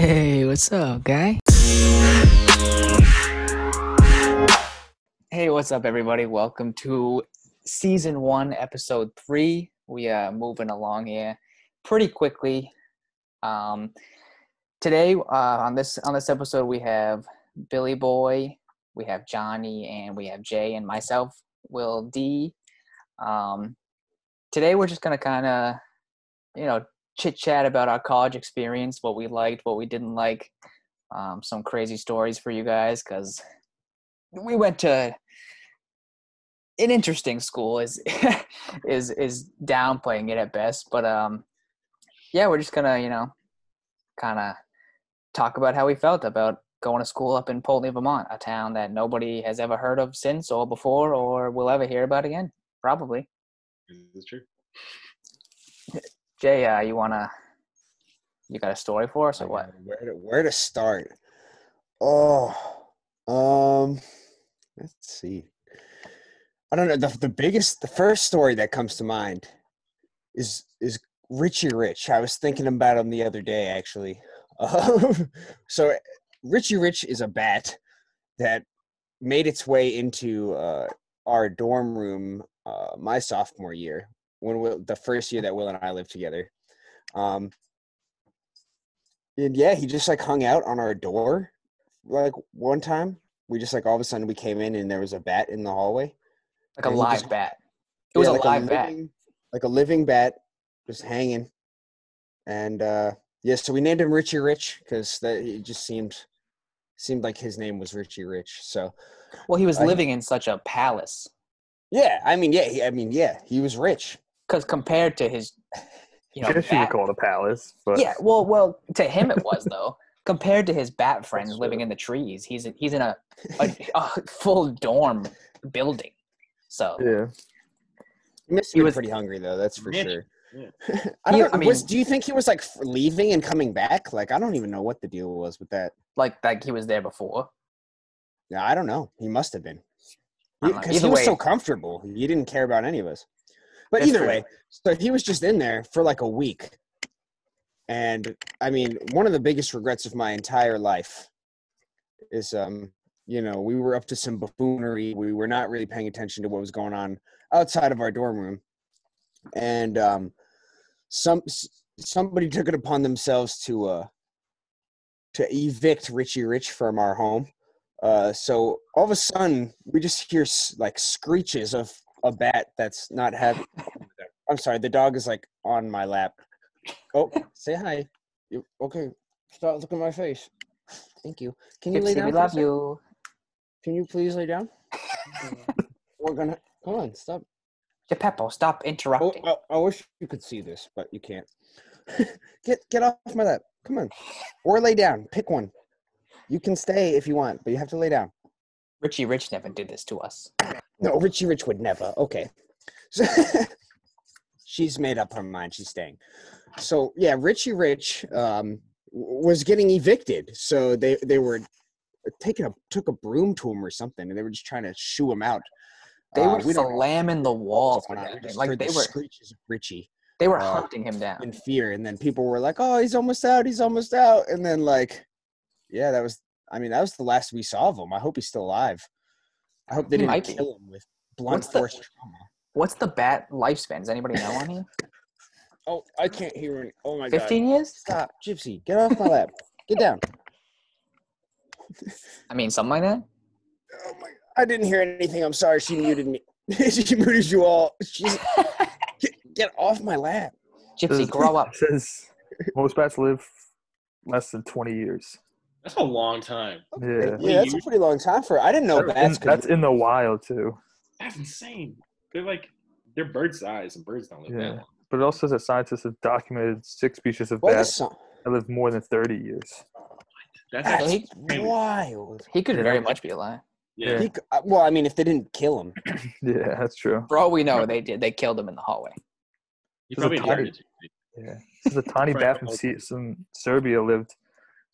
Hey, what's up, guy? Hey, what's up, everybody? Welcome to season one, episode three. We are moving along here pretty quickly. Um, today, uh, on this on this episode, we have Billy Boy, we have Johnny, and we have Jay and myself, Will D. Um, today, we're just gonna kind of, you know, chit chat about our college experience, what we liked, what we didn't like, um, some crazy stories for you guys because we went to an interesting school is is is downplaying it at best but um yeah we're just gonna you know kind of talk about how we felt about going to school up in Poultney, Vermont, a town that nobody has ever heard of since or before or will ever hear about again. Probably. This is true. Jay, uh, you wanna you got a story for us or what? Where to, where to start? Oh, um, let's see. I don't know. The, the biggest, the first story that comes to mind is is Richie Rich. I was thinking about him the other day, actually. Um, so Richie Rich is a bat that made its way into uh, our dorm room uh, my sophomore year, when we, the first year that Will and I lived together. Um, and yeah, he just like hung out on our door like one time. We just like all of a sudden we came in and there was a bat in the hallway. Like a live just- bat. It was Yeah, a like live bat. living, like a living bat, just hanging. And uh yeah, so we named him Richie Rich because that it just seemed seemed like his name was Richie Rich. So Well, he was living in such a palace yeah, I mean, yeah, he, I mean, yeah, he was rich. Because compared to his, you know, Guess you would bat- call it a palace, but yeah, well, well, to him it was though. Compared to his bat friends living in the trees, he's he's in a, a, a full dorm building. So yeah. He must He was- pretty hungry though. That's for Rich. sure. Yeah. I don't He- know. I was, mean- do you think he was like leaving and coming back? Like I don't even know what the deal was with that. like like he was there before. Yeah, I don't know. He must have been I don't know. because he Either was so comfortable. He didn't care about any of us. But That's either true. way, so he was just in there for like a week. And I mean, one of the biggest regrets of my entire life is um, you know, we were up to some buffoonery. We were not really paying attention to what was going on outside of our dorm room. And um some somebody took it upon themselves to uh to evict Richie Rich from our home. Uh, so all of a sudden, we just hear like screeches of a bat that's not having. I'm sorry, the dog is like on my lap. Oh, say hi. You, okay, stop looking at my face. Thank you. Can you lay down? we love you. Can you please lay down? We're gonna come on. Stop. Geppetto, stop Oh, interrupting. I, I wish you could see this, but you can't. get get off my lap. Come on, or lay down. Pick one. You can stay if you want, but you have to lay down. Richie Rich never did this to us. No, Richie Rich would never. Okay. So she's made up her mind. She's staying. So yeah, Richie Rich um, was getting evicted. So they they were taking a took a broom to him or something, and they were just trying to shoo him out. They Uh, were we don't know slamming the walls going with on. We everything. just Like they the were screeches of Richie they were uh, hunting him down. in fear, and then people were like, "Oh, he's almost out. He's almost out." And then like, yeah, that was. I mean, that was the last we saw of him. I hope he's still alive. I hope they He didn't might be. kill him with blunt What's the- force trauma. What's the bat lifespan? Does anybody know on here? Oh, I can't hear any. Oh my Fifteen years? Stop, Gypsy. Get off my lap. Get down. I mean, something like that. Oh my. I didn't hear anything. I'm sorry. She muted me. she muted you all. She's get, get off my lap. Gypsy, grow up. Says most bats live less than 20 years. That's a long time. Yeah. Yeah, that's a pretty long time for. I didn't know That's in, bats could. that's in the wild too. That's insane. They're like they're bird size, and birds don't live that Yeah. long. But it also says that scientists have documented six species of What bats some? that live more than 30 years. That's That's actually crazy. wild. He could Yeah. very much be alive. yeah. He, uh, well, I mean, if they didn't kill him, Yeah, that's true. For all we know, they did. They killed him in the hallway. He There's a probably tiny- deserved it. Yeah. There's a tiny bat from, okay. Se- from Serbia lived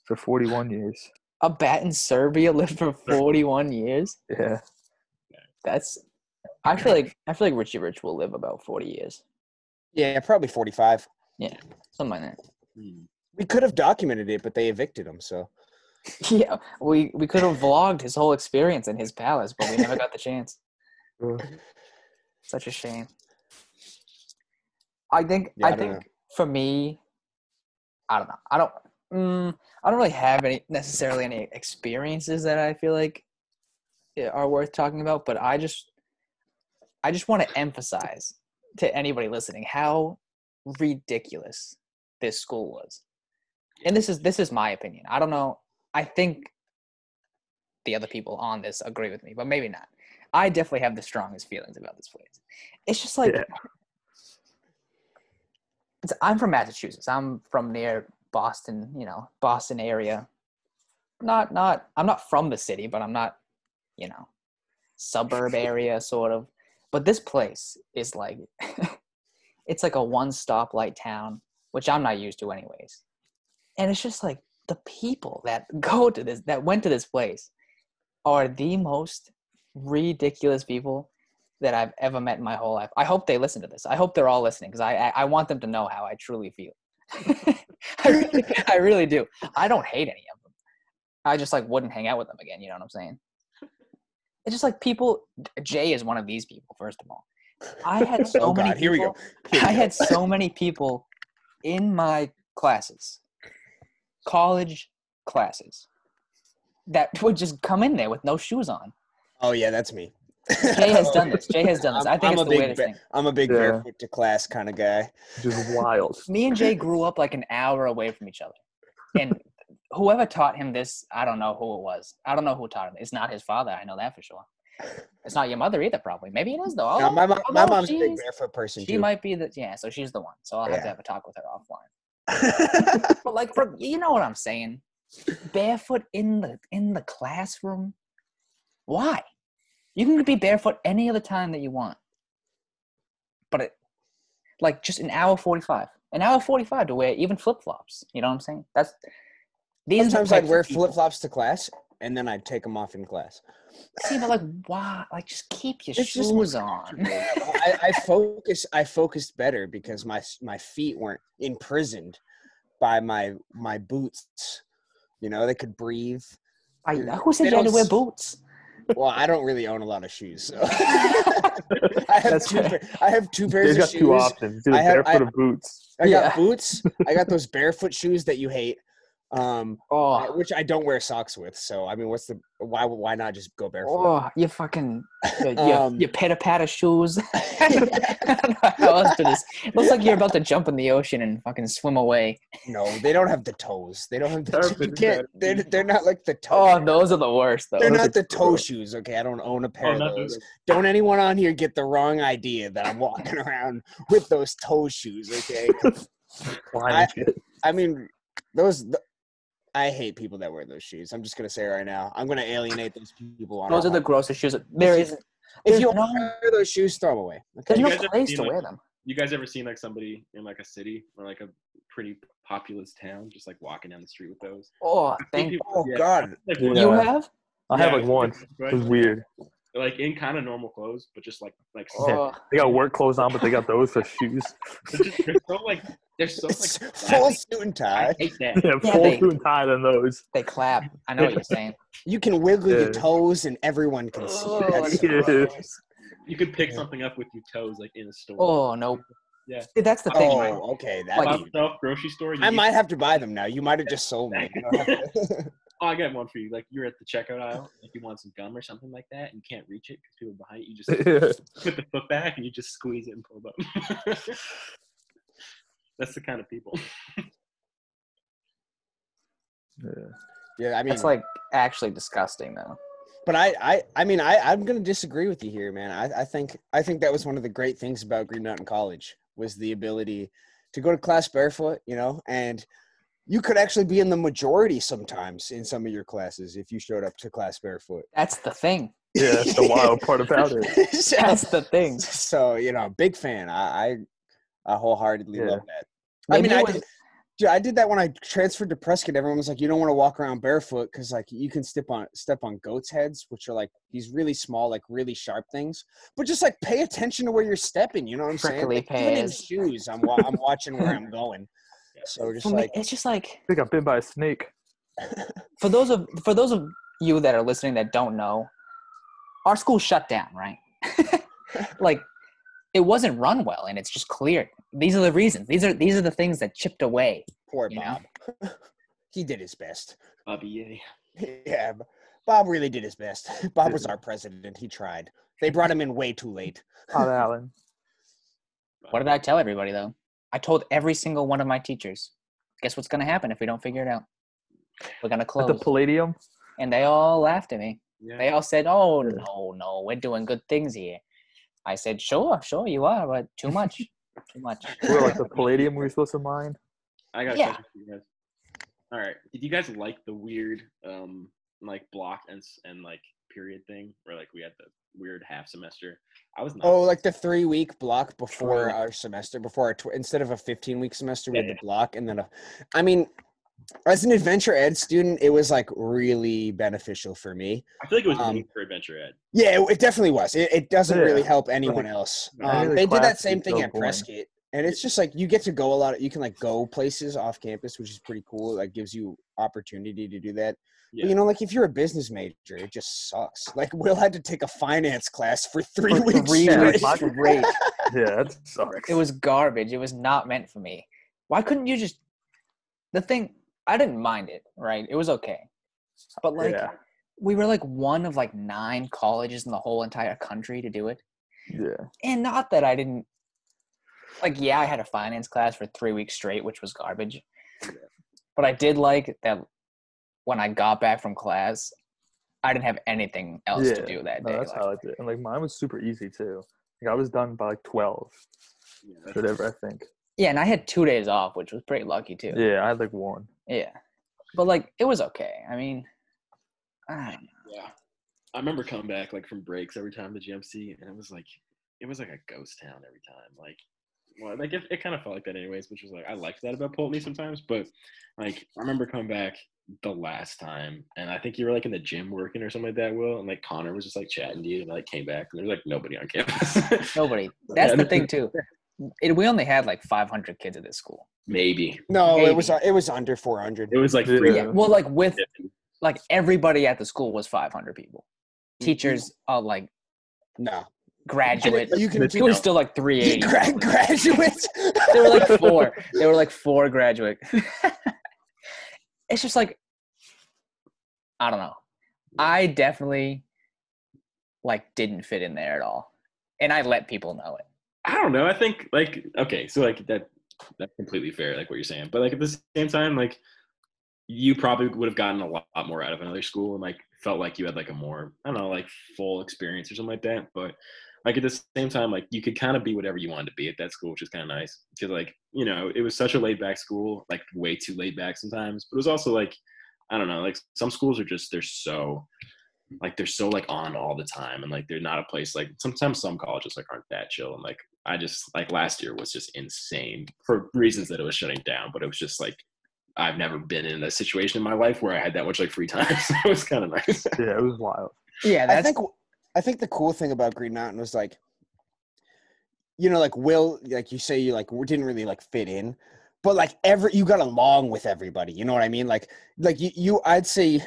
for 41 years. A bat in Serbia lived for forty-one years. Yeah. That's. I feel like I feel like Richie Rich will live about forty years, yeah, probably forty-five. Yeah, something like that. Hmm. We could have documented it, but they evicted him. So Yeah, we we could have vlogged his whole experience in his palace, but we never got the chance. Such a shame. I think Yeah, I, I don't think know. for me, I don't know. I don't. Mm, I don't really have any necessarily any experiences that I feel like are worth talking about. But I just, I just want to emphasize to anybody listening how ridiculous this school was. And this is this is my opinion. I don't know. I think the other people on this agree with me, but maybe not. I definitely have the strongest feelings about this place. It's just like Yeah. it's, I'm from Massachusetts. I'm from near Boston, you know, Boston area. Not not I'm not from the city, but I'm not, you know, suburb area sort of. But this place is like it's like a one stoplight town, which I'm not used to anyways. And it's just like the people that go to this that went to this place are the most ridiculous people that I've ever met in my whole life. I hope they listen to this. I hope they're all listening because I, I I want them to know how I truly feel. I, really, I really do. I don't hate any of them. I just like wouldn't hang out with them again. You know what I'm saying? It's just like people. Jay is one of these people. First of all, I had oh so oh many. god, here we go. Here we I go. had so many people in my classes, college classes, that would just come in there with no shoes on. Oh yeah, that's me. Jay has done this. Jay has done this. I'm- think I'm it's a the big weirdest ba- thing. I'm a big Yeah. barefoot to class kind of guy. just wild. Me and Jay grew up like an hour away from each other, and whoever taught him this, I don't know who it was. I don't know who taught him. It's not his father. I know that for sure. It's not your mother either, probably. Maybe it is though. No, my mom, my although mom's a big barefoot person She too. might be the yeah. So she's the one. So I'll have to have a talk with her offline. But like, for, you know what I'm saying? Barefoot in the in the classroom. Why? You can be barefoot any other time that you want. But it, like, just an hour forty-five, an hour forty-five to wear even flip flops. You know what I'm saying? That's these. the Sometimes I'd wear flip flops to class, and then I'd take them off in class. See, but like, why? Like, just keep your It's shoes on. I, I focus. I focused better because my my feet weren't imprisoned by my my boots. You know, they could breathe. I, They who said you had to wear boots? Well, I don't really own a lot of shoes, so I have two. pa- I have two pairs They've of got shoes. two options: I have- barefoot I- boots. I got Yeah. boots. I got those barefoot shoes that you hate, um, Oh, which I don't wear socks with. So I mean, what's the why? Why not just go barefoot? oh, you fucking your, your, Um, your pitter patter shoes. I don't how else to this. It looks like you're about to jump in the ocean and fucking swim away. No, they don't have the toes. They don't have the. Perfect You can't. They're, they're not like the toe. Oh, those are the worst though. They're those not the toe gross. shoes. Okay, I don't own a pair Oh, of those. those. Don't anyone on here get the wrong idea that I'm walking around with those toe shoes. Okay, Climbing shit. I mean those. Th- I hate people that wear those shoes. I'm just gonna say right now. I'm gonna alienate those people. On Those our are the grossest shoes. There is If you no- wear those shoes, throw them away. there's Okay. You no guys ever place seen, to like- wear them. You guys ever seen like somebody in like a city or like a pretty populous town just like walking down the street with those? Oh, thank people- Oh yeah. God. Like, Yeah. you uh, have. I have Yeah, like one. right? It was weird. They're, like in kind of normal clothes, but just like like Oh, They got work clothes on, but they got those for shoes. they're, just, they're so like they're so It's like full suit and tie. I tie. hate that. Yeah, Yeah, full they- suit and tie than those. they clap. I know what you're saying. You can wiggle your toes and everyone can see. Oh, That's Yeah. gross. You could pick something up with your toes like in a store. Oh no. Yeah. See, that's the thing. right? Oh, okay. That Like- Pop stuff, grocery store. I might have to buy them now. You might have just sold me. You don't have to- Oh, I got one for you. Like you're at the checkout aisle, like you want some gum or something like that, and you can't reach it because people behind you. You just put the foot back and you just squeeze it and pull it up. That's the kind of people. Yeah. yeah, I mean, it's like actually disgusting though. but I, I, I mean, I, I'm gonna disagree with you here, man. I, I think, I think that was one of the great things about Green Mountain College was the ability to go to class barefoot, you know, and you could actually be in the majority sometimes in some of your classes if you showed up to class barefoot. That's the thing. Yeah, that's the wild part about it. so, That's the thing. so, you know, big fan. I, I, I wholeheartedly Yeah. love that. I mean, I did, dude, I did that when I transferred to Prescott. Everyone was like, "You don't want to walk around barefoot because like you can step on step on goats' heads, which are like these really small, like really sharp things. But just like pay attention to where you're stepping. You know what I'm saying? Prickly Like, even in shoes, I'm wa- I'm watching where I'm going. So just for me, like it's just like I've been by a snake. for those of for those of you that are listening that don't know, our school shut down, right? like it wasn't run well, and it's just clear. These are the reasons. These are these are the things that chipped away. poor you know? Bob. he did his best. Bobby, yay. Yeah, Bob really did his best. Bob was our president. He tried. They brought him in way too late. Todd Allen. What did I tell everybody though? I told every single one of my teachers. Guess what's gonna happen if we don't figure it out? We're gonna At the. Palladium. and they all laughed at me. Yeah. They all said, "Oh Yeah. no, no, we're doing good things here." I said, "Sure, sure, you are, but too much, too much." We were like the Palladium we were supposed to mine. I got a Yeah. question for you guys. All right. Did you guys like the weird, um, like block and and like period thing where like we had the weird half semester? I was not. Oh, like the three week block before True. our semester, before our tw- instead of a fifteen week semester, we Yeah, had the block, and then a. I mean, as an adventure ed student, it was like really beneficial for me. I feel like it was um, for adventure ed. Yeah, it, it definitely was. It, it doesn't really help anyone else. Um, the they did that same thing so at boring. Prescott, and it's just like you get to go a lot. Of, you can like go places off campus, which is pretty cool. Like gives you opportunity to do that. Yeah. But you know, like if you're a business major, it just sucks. Like Will had to take a finance class for three For weeks. three straight. weeks straight. Yeah, that sucks. It was garbage. It was not meant for me. Why couldn't you just? The thing, I didn't mind it. Right, it was okay. But like, yeah, we were like one of like nine colleges in the whole entire country to do it. yeah. and not that I didn't like yeah, I had a finance class for three weeks straight, which was garbage. Yeah. But I did like that when I got back from class, I didn't have anything else to do that No, day. that's like- how I did. And like mine was super easy too. Like I was done by like twelve, Yeah, whatever I think. yeah, and I had two days off, which was pretty lucky too. Yeah, I had like one. Yeah. But like it was okay. I mean, I don't know. yeah. I remember coming back like from breaks every time to GMC, and it was like it was like a ghost town every time. Like, well, like it, it kind of felt like that anyways, which was like I liked that about Poultney sometimes. But like I remember coming back the last time, and I think you were like in the gym working or something like that, Will, and like Connor was just like chatting to you, and I like came back, and there was like nobody on campus. Nobody. That's the thing too. It, we only had like 500 kids at this school. Maybe No, it was it was under four hundred. it was like three. Yeah. Well, like with like everybody at the school was 500 people. Teachers, uh, like No, graduate. you can. It was still like 380. Gra- graduates. They were like four. They were like four graduate. It's just like I don't know. I definitely like didn't fit in there at all, and I let people know it. I don't know. I think like okay, so like that that's completely fair, like what you're saying. But like at the same time, like you probably would have gotten a lot more out of another school and like felt like you had like a more I don't know like full experience or something like that. But like at the same time, like you could kind of be whatever you wanted to be at that school, which is kind of nice because like you know it was such a laid back school, like way too laid back sometimes. But it was also like I don't know, like some schools are just they're so like they're so like on all the time and like they're not a place like sometimes some colleges like aren't that chill and like I just like last year was just insane for reasons that it was shutting down, but it was just like I've never been in a situation in my life where I had that much like free time. So it was kind of nice. Yeah, it was wild. Yeah, I that's think I think the cool thing about Green Mountain was like, you know, like Will, like you say, you like didn't really like fit in, but like every you got along with everybody. You know what I mean? Like, like you, you I'd say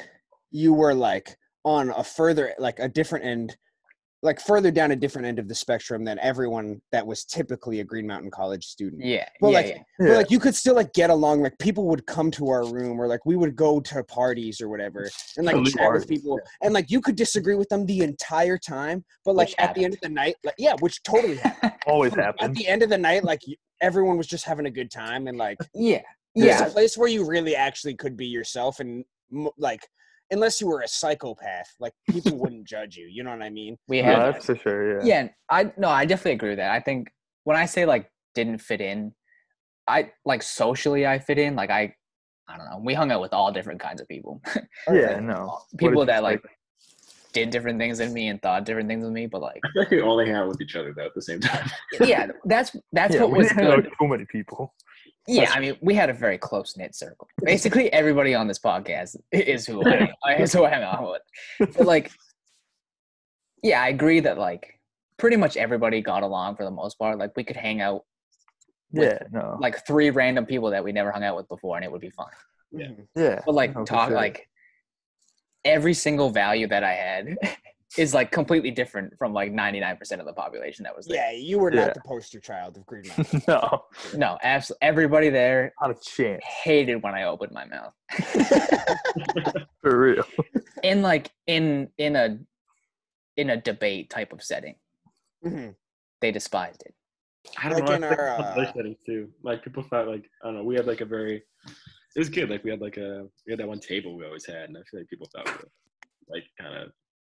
you were like on a further, like a different end, like further down a different end of the spectrum than everyone that was typically a Green Mountain College student. yeah, But, yeah, like, yeah. But Yeah, like you could still like get along. Like people would come to our room, or like we would go to parties or whatever, and like Totally chat with parties, people. And like you could disagree with them the entire time, but like Which at the end of the night, like yeah, which totally happened. always happened. at the end of the night, like everyone was just having a good time, and like yeah, there's yeah. a place where you really actually could be yourself, and like unless you were a psychopath, like people wouldn't judge you. You know what I mean? We Yeah, had that's for sure. Yeah. yeah. I no, I definitely agree with that. I think when I say like didn't fit in, I like socially I fit in. Like I, I don't know. We hung out with all different kinds of people. Oh, yeah, no. people that it's like did different things than me and thought different things than me. But like, I feel like we only hang out with each other though at the same time. yeah, that's that's yeah, what we was didn't hang out good. too many people. Yeah, I mean, we had a very close knit circle. Basically, everybody on this podcast is who I hang- is who I hang out with. But like, yeah, I agree that like pretty much everybody got along for the most part. Like, we could hang out with, Yeah, no. like three random people that we never hung out with before, and it would be fun. Yeah. Yeah. But like no, talk sure. like every single value that I had is like completely different from like 99% of the population that was there. Yeah, you were Yeah. not the poster child of Green Mountain. no, No, absolutely. Everybody there not a chance. hated when I opened my mouth. For real. In like in in a in a debate type of setting, Mhm. they despised it. I don't Like know. in I think our, other uh, settings too. Like people thought like I don't know. We had like a very. It was good. Like we had like a we had that one table we always had, and I feel like people thought we were like kind of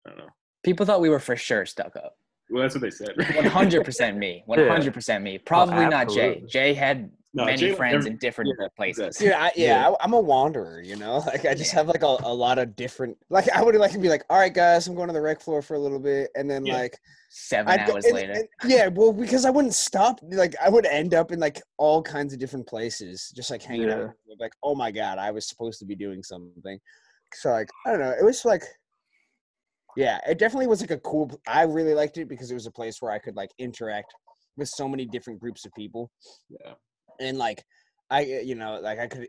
I don't know. People thought we were for sure stuck up. Well, that's what they said. 100% me. 100% me. Probably oh, not Jay. Jay had No, many Jay friends never- in different yeah, places. exactly. Dude, I, yeah, Yeah. I, I'm a wanderer, you know. Like I just Yeah. have like a, a lot of different. Like I would like to be like, all right, guys, I'm going to the rec floor for a little bit, and then Yeah. like Seven I'd hours and- later. and- yeah, well, because I wouldn't stop. Like I would end up in like all kinds of different places, just like hanging Yeah. out. Like, oh my god, I was supposed to be doing something. So like I don't know. It was like, yeah, it definitely was like a cool. I really liked it because it was a place where I could like interact with so many different groups of people Yeah. and like i uh, you know like i could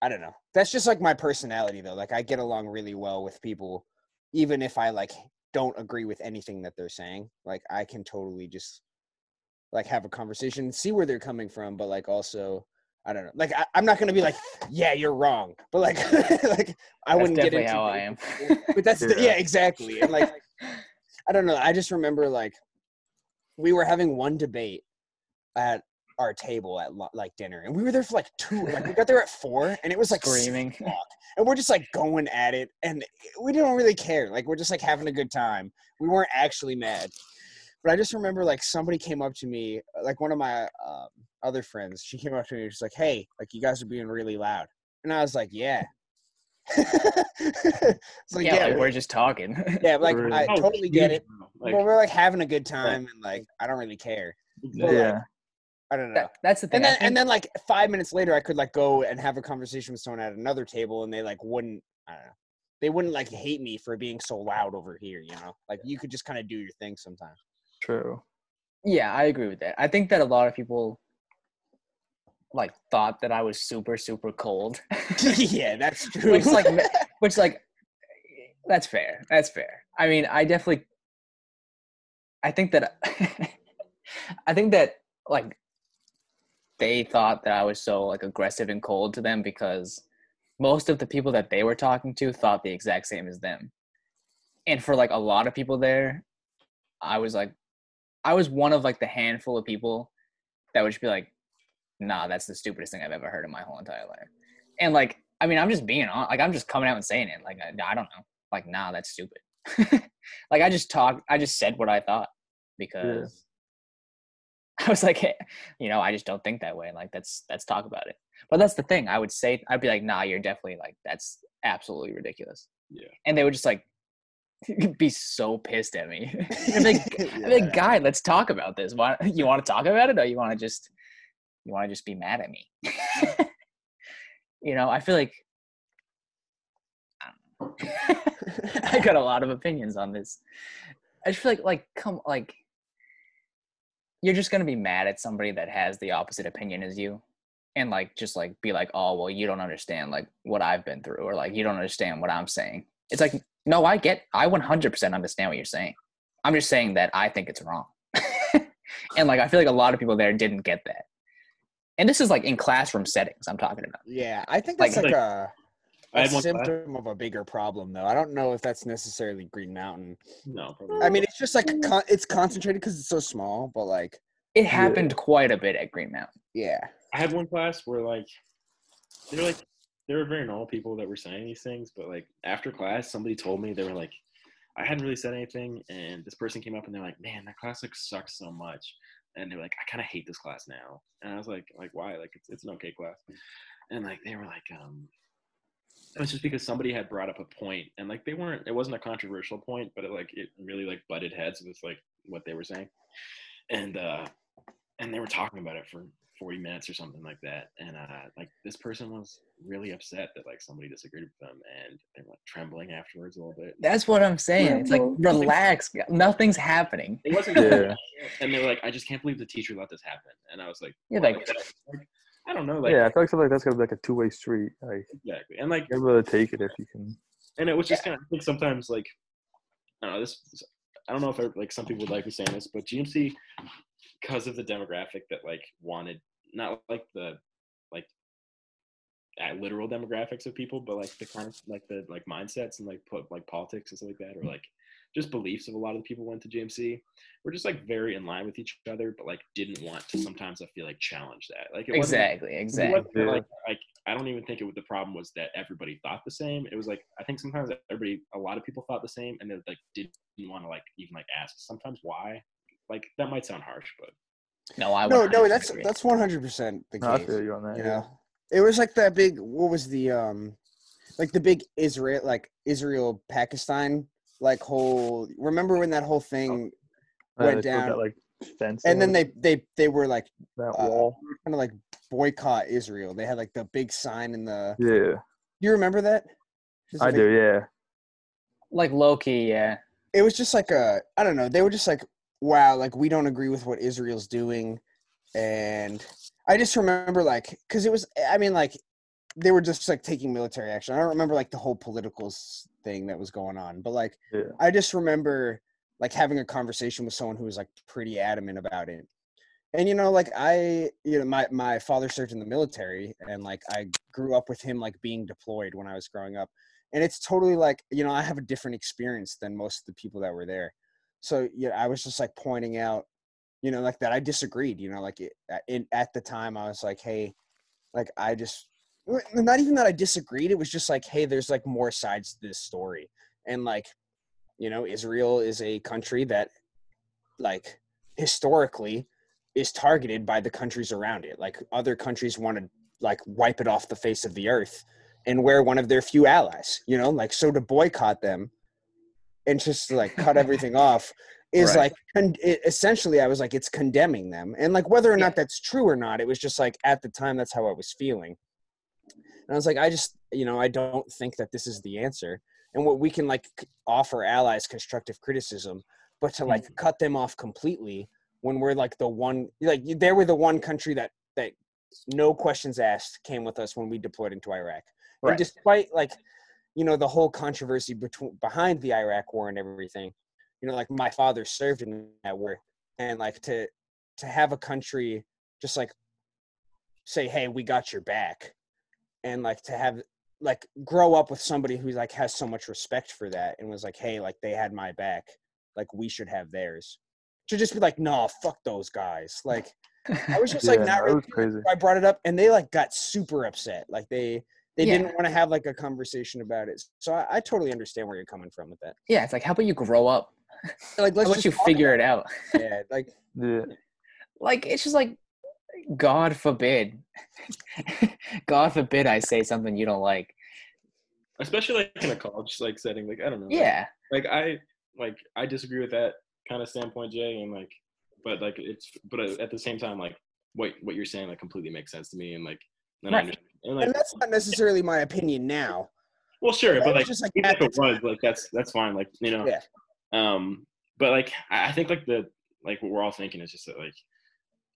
i don't know that's just like my personality though like i get along really well with people even if i like don't agree with anything that they're saying like i can totally just like have a conversation see where they're coming from but like also i don't know like I, i'm not gonna be like yeah you're wrong but like like i That's wouldn't get definitely into how I it. am. but that's the, Yeah. yeah exactly and like I don't know. I just remember like we were having one debate at our table at like dinner, and we were there for like two. Like we got there at four, and it was like Screaming. o'clock, and we're just like going at it, and we didn't really care. Like we're just like having a good time. We weren't actually mad, but I just remember like somebody came up to me, like one of my um, other friends. She came up to me, and she's like, "Hey, like you guys are being really loud," and I was like, "Yeah." it's like, yeah, yeah, like we- we're just talking. yeah, like Really? I Oh, totally get it. Like, well, we're like having a good time, and like I don't really care. exactly. Yeah. I don't know. That- that's the thing. And then, think- and then, like five minutes later, I could like go and have a conversation with someone at another table, and they like wouldn't. I don't know. They wouldn't like hate me for being so loud over here. You know, like you could just kind of do your thing sometimes. True. Yeah, I agree with that. I think that a lot of people like thought that I was super super cold, yeah, that's true. which like which like that's fair. That's fair. I mean, I definitely I think that I think that like they thought that I was so like aggressive and cold to them because most of the people that they were talking to thought the exact same as them. And for like a lot of people there, I was like I was one of like the handful of people that would just be like, nah, that's the stupidest thing I've ever heard in my whole entire life. And like, I mean, I'm just being on, like, I'm just coming out and saying it. Like, I, I don't know. Like, nah, that's stupid. like, I just talked, I just said what I thought because I was like, hey, you know, I just don't think that way. Like, let's, let's talk about it. But that's the thing. I would say, I'd be like, nah, you're definitely like, that's absolutely ridiculous. Yeah. And they would just like be so pissed at me. I'd be like, I'd like, guy, let's talk about this. Why you want to talk about it, or you want to just you want to just be mad at me? you know, I feel like I. I got a lot of opinions on this. I just feel like like come like you're just gonna be mad at somebody that has the opposite opinion as you, and like just like be like, oh well, you don't understand like what I've been through, or like you don't understand what I'm saying. It's like no, I get, I 100% understand what you're saying. I'm just saying that I think it's wrong. and like I feel like a lot of people there didn't get that. And this is like in classroom settings I'm talking about. yeah, I think that's like, Like, a, I a had one class- symptom of a bigger problem, though. I don't know if that's necessarily Green Mountain. No, probably. I mean, it's just like mm. con- it's concentrated because it's so small, but like, It happened quite a bit at Green Mountain. yeah, I had one class where like they were like they were very normal people that were saying these things, but like after class, somebody told me they were like, I hadn't really said anything, and this person came up and they're like, "Man, that class like sucks so much," and they were like, "I kind of hate this class now," and I was like, "Like why? Like it's it's an okay class," and like they were like, um. It was just because somebody had brought up a point, and like they weren't. It wasn't a controversial point, but it like it really like butted heads with like what they were saying, and uh, and they were talking about it for 40 minutes or something like that. And uh, like this person was really upset that like somebody disagreed with them and they were like trembling afterwards a little bit. That's what I'm saying. It's like relax. Nothing's happening. It wasn't Yeah. and they were like, I just can't believe the teacher let this happen. And I was like, Yeah, "Why?" like- I don't know, like yeah, I feel like something like that's gonna be like a two way street. Like exactly. And like you're able to take it if you can. and it was just kind of I think sometimes like I don't know this I don't know if I, like some people would like me saying this, but GMC because of the demographic that like wanted not like the like uh, literal demographics of people, but like the kind of like the like mindsets and like put like politics and stuff like that, or like just beliefs of a lot of the people went to GMC were just like very in line with each other, but like didn't want to sometimes I feel like challenge that. Like Exactly. Exactly. like like I don't even think it was the problem was that everybody thought the same. It was like I think sometimes everybody a lot of people thought the same and they like didn't want to like even like ask sometimes why. Like that might sound harsh, but No, I no, 100% no, that's agree. that's one hundred percent the No, I case. feel you on that. you yeah. know it was like that big what was the um like the big israel like israel pakistan like whole remember when that whole thing Uh, went they down. That, like fence. and then they they they were like that uh, wall. kind of like boycott israel they had like the big sign in the Yeah, Do you remember that Just I like- do. Yeah. like low key. Yeah. it was just like a i don't know they were just like wow like we don't agree with what israel's doing. And i just remember like because it was i mean like they were just like taking military action. I don't remember like the whole political thing that was going on but like Yeah. i just remember like having a conversation with someone who was like pretty adamant about it. And you know like i you know my my father served in the military and like i grew up with him like being deployed when i was growing up. And it's totally like you know i have a different experience than most of the people that were there so yeah i was just like pointing out you know like that i disagreed you know like it, uh, in, at the time i was like hey like i just not even that i disagreed it was just like hey there's like more sides to this story and like you know israel is a country that like historically is targeted by the countries around it like other countries want to like wipe it off the face of the earth and we're one of their few allies you know like so to boycott them and just like cut everything off is Right. like con- it, essentially i was like it's condemning them. And like whether or not that's true or not it was just like at the time that's how i was feeling. And i was like i just you know i don't think that this is the answer. And what we can like offer allies constructive criticism but to like mm. cut them off completely when we're like the one like they were the one country that that no questions asked came with us when we deployed into iraq. And despite like you know the whole controversy between behind the iraq war and everything you know like my father served in that war and like to to have a country just like say hey we got your back and like to have like grow up with somebody who like has so much respect for that and was like hey like they had my back like we should have theirs to just be like no fuck those guys like i was just like not really. I brought it up and they like got super upset. Like they they Yeah. didn't want to have like a conversation about it. So I, I totally understand where you're coming from with that. Yeah. It's like, how about you grow up? Like How let's about you figure it out? Yeah, like Yeah. Like it's just like, God forbid, God forbid I say something you don't like. especially like in a college like setting, like I don't know. Yeah. like I like I disagree with that kind of standpoint, Jay, and like, but like it's but uh, at the same time, like what what you're saying like completely makes sense to me, and like then I understand. And, like, and that's not necessarily my opinion now. well, sure, That but was like just, like, even if it was like that's that's fine, like you know. Yeah. Um, but like I I think like the like what we're all thinking is just that like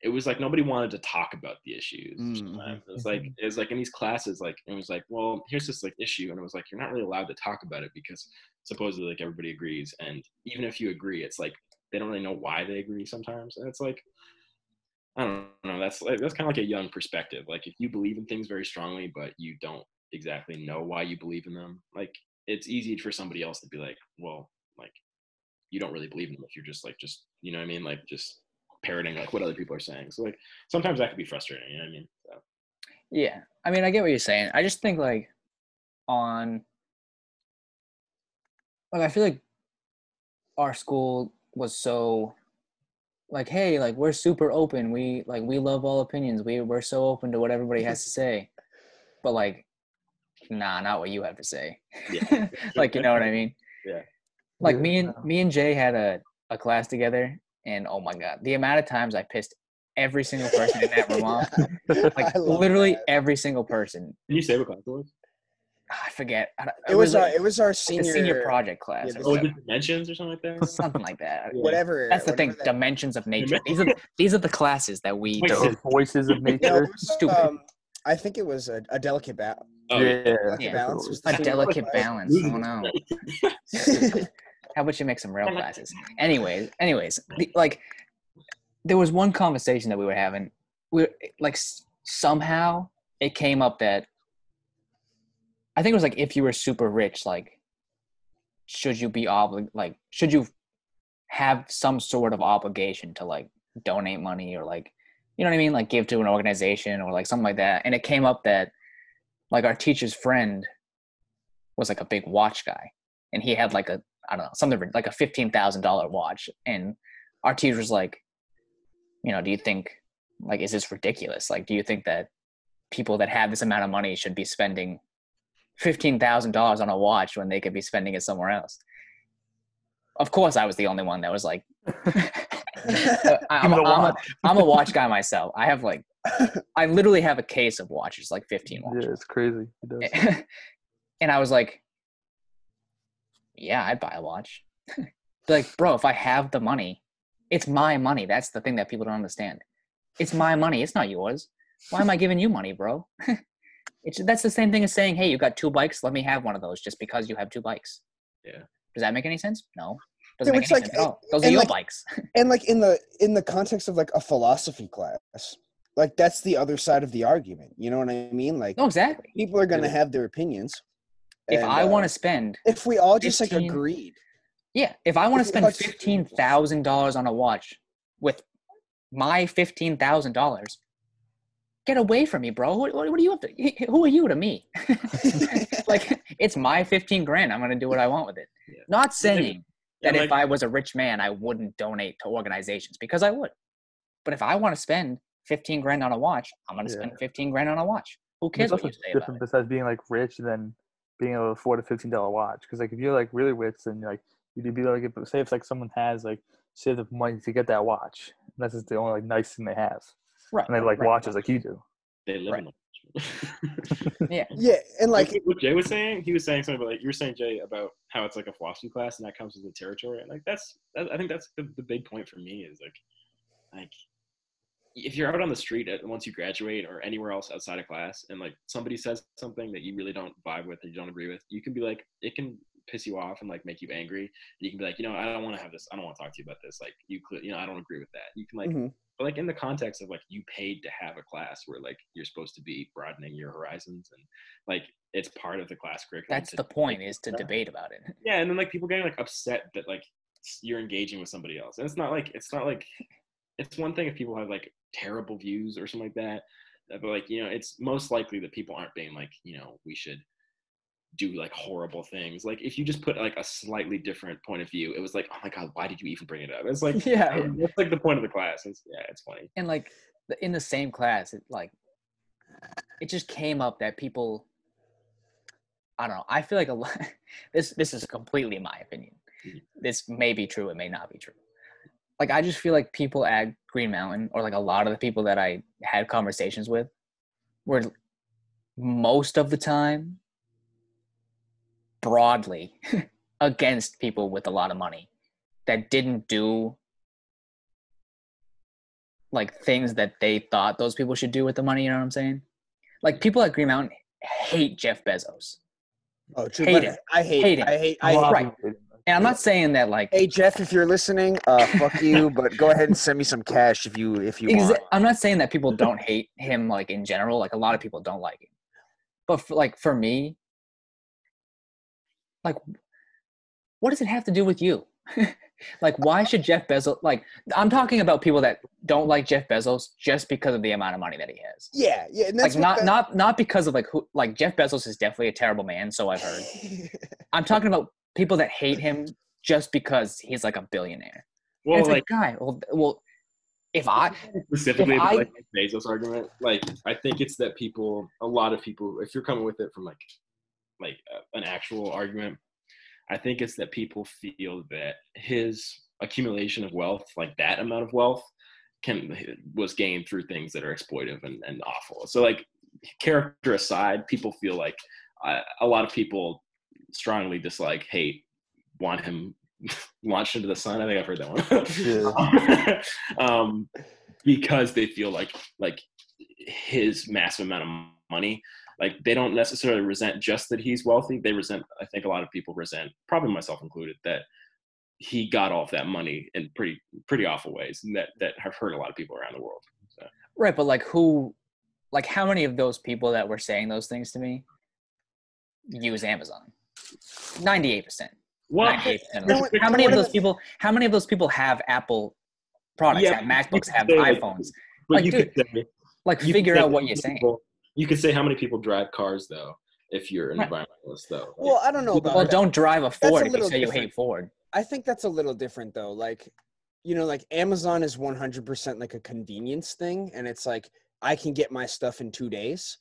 it was like nobody wanted to talk about the issues. Mm-hmm. It was like it was like in these classes, like it was like, well, here's this like issue, and it was like you're not really allowed to talk about it because supposedly like everybody agrees, and even if you agree, it's like they don't really know why they agree sometimes, and it's like I don't know. That's that's kind of like a young perspective. Like if you believe in things very strongly, but you don't exactly know why you believe in them, like it's easy for somebody else to be like, well, like you don't really believe in them if you're just like just you know what I mean, like just parroting like what other people are saying. So like sometimes that could be frustrating. You know what I mean? So, Yeah. I mean, I get what you're saying. I just think like on like I feel like our school was so like hey like we're super open we like we love all opinions we we're so open to what everybody has to say but like nah not what you have to say Yeah. like you know what i mean Yeah. like Yeah. me and me and jay had a, a class together and oh my god the amount of times i pissed every single person in that room off. Like literally that. every single person. Can you say what class it was? I forget. I It was our like it was our the senior, senior project class. yeah, Oh, was it dimensions or something like that? something like that. Yeah. whatever. That's the thing. that- Dimensions of nature. These are these are the classes that we. Wait, voices of nature. it was, Stupid. Um, I think it was a, a delicate balance. Oh, yeah, delicate Yeah. balance. was A delicate class. balance. Oh no. How about you make some real classes? Anyways, anyways, the, like there was one conversation that we were having. We like somehow it came up that I think it was like if you were super rich, like should you be oblig like should you have some sort of obligation to like donate money or like you know what I mean, like give to an organization or like something like that. And it came up that like our teacher's friend was like a big watch guy, and he had like a I don't know something like a fifteen thousand dollar watch, and our teacher was like, you know, do you think like is this ridiculous? Like, do you think that people that have this amount of money should be spending fifteen thousand dollars on a watch when they could be spending it somewhere else? Of course, I was the only one that was like, I'm, Give me the I'm a, watch. I'm a watch guy myself. I have like, I literally have a case of watches, like 15 watches. Yeah, it's crazy. Does. and I was like, yeah, I'd buy a watch. Like, bro, if I have the money, it's my money. That's the thing that people don't understand. It's my money. It's not yours. Why am I giving you money, bro? It's that's the same thing as saying, hey, you've got two bikes. Let me have one of those just because you have two bikes. Yeah. Does that make any sense? No. Doesn't Yeah, make any like- sense at all. Those are and your like- bikes. and like in the in the context of like a philosophy class like that's the other side of the argument you know what i mean like no, exactly. people are going to have their opinions If and, I uh, want to spend if we all just like agreed Yeah, if I want to spend watch- fifteen thousand dollars on a watch with my fifteen thousand dollars, get away from me, bro. What, what, what do you have to? Who are you to me? like it's my fifteen grand. I'm gonna do what I want with it. Yeah. Not saying Yeah, that like- if I was a rich man, I wouldn't donate to organizations because I would. But if I want to spend fifteen grand on a watch, I'm gonna Yeah. spend fifteen grand on a watch. Who cares what you say different besides being like rich than being able to afford a fifteen dollar watch. Because like if you're like really rich, then like you'd be like say if like someone has like saved up money to get that watch, and that's just the only like nice thing they have, Right. and they like right. watches like you do. They live Right. in the Yeah. yeah and like like what Jay was saying, he was saying something about like you were saying Jay about how it's like a philosophy class and that comes with the territory. And like that's that, I think that's the, the big point for me is like like if you're out on the street at, once you graduate or anywhere else outside of class and like somebody says something that you really don't vibe with or you don't agree with, you can be like it can piss you off and like make you angry. and You can be like, you know, I don't want to have this. I don't want to talk to you about this. Like you, cle- you know, I don't agree with that. You can like Mhm. But like in the context of like you paid to have a class where like you're supposed to be broadening your horizons and like it's part of the class curriculum. That's the point is to debate about it. Yeah, and then like people getting like upset that like you're engaging with somebody else, and it's not like it's not like it's one thing if people have like terrible views or something like that, uh, but like you know it's most likely that people aren't being like you know we should do like horrible things. Like if you just put like a slightly different point of view, it was like oh my god, why did you even bring it up? It's like Yeah. that's like the point of the class. It's, yeah, it's funny. and like in the same class it like it just came up that people i don't know i feel like a lot this this is completely my opinion Mhm. this may be true it may not be true like i just feel like people at green mountain or like a lot of the people that i had conversations with were most of the time broadly against people with a lot of money that didn't do like things that they thought those people should do with the money. You know what I'm saying? Like people at Green Mountain hate Jeff Bezos, oh true, hate i hate Hate him. i hate i of right. hate and I'm not saying that like hey jeff if you're listening uh fuck you but go ahead and send me some cash if you if you exa- want I'm not saying that people don't hate him like in general. Like a lot of people don't like him, but for, like for me, like what does it have to do with you? like why should Jeff Bezos like I'm talking about people that don't like Jeff Bezos just because of the amount of money that he has. yeah yeah and Like that's what not the- not not because of like who like Jeff Bezos is definitely a terrible man, so I've heard. I'm talking about people that hate him just because he's like a billionaire. Well, it's like like, guy, well, well, if I, specifically If about, I- like Bezos argument, like I think it's that people, a lot of people, if you're coming with it from like like uh, an actual argument, I think it's that people feel that his accumulation of wealth, like that amount of wealth, can was gained through things that are exploitive and, and awful. So like character aside, people feel like uh, a lot of people strongly dislike, hate, want him launched into the sun. I think I've heard that one. um, because they feel like like his massive amount of money like they don't necessarily resent just that he's wealthy they resent i think a lot of people resent probably myself included that he got all of that money in pretty pretty awful ways and that that have hurt a lot of people around the world so. Right, but like who, like how many of those people that were saying those things to me use Amazon? Ninety-eight percent. well Ninety-eight percent. No, How many of those people? How many of those people have Apple products? Yeah, have MacBooks? Have could say, like, iPhones? like, you dude, say Like figure out what you're saying. people- you could say how many people drive cars though if you're an Right. environmentalist though Well, I don't know about Well, that. don't drive a a Ford if you little say you different. hate Ford. I think that's a little different though. Like, you know, like Amazon is 100% like a convenience thing. And it's like, I can get my stuff in two days.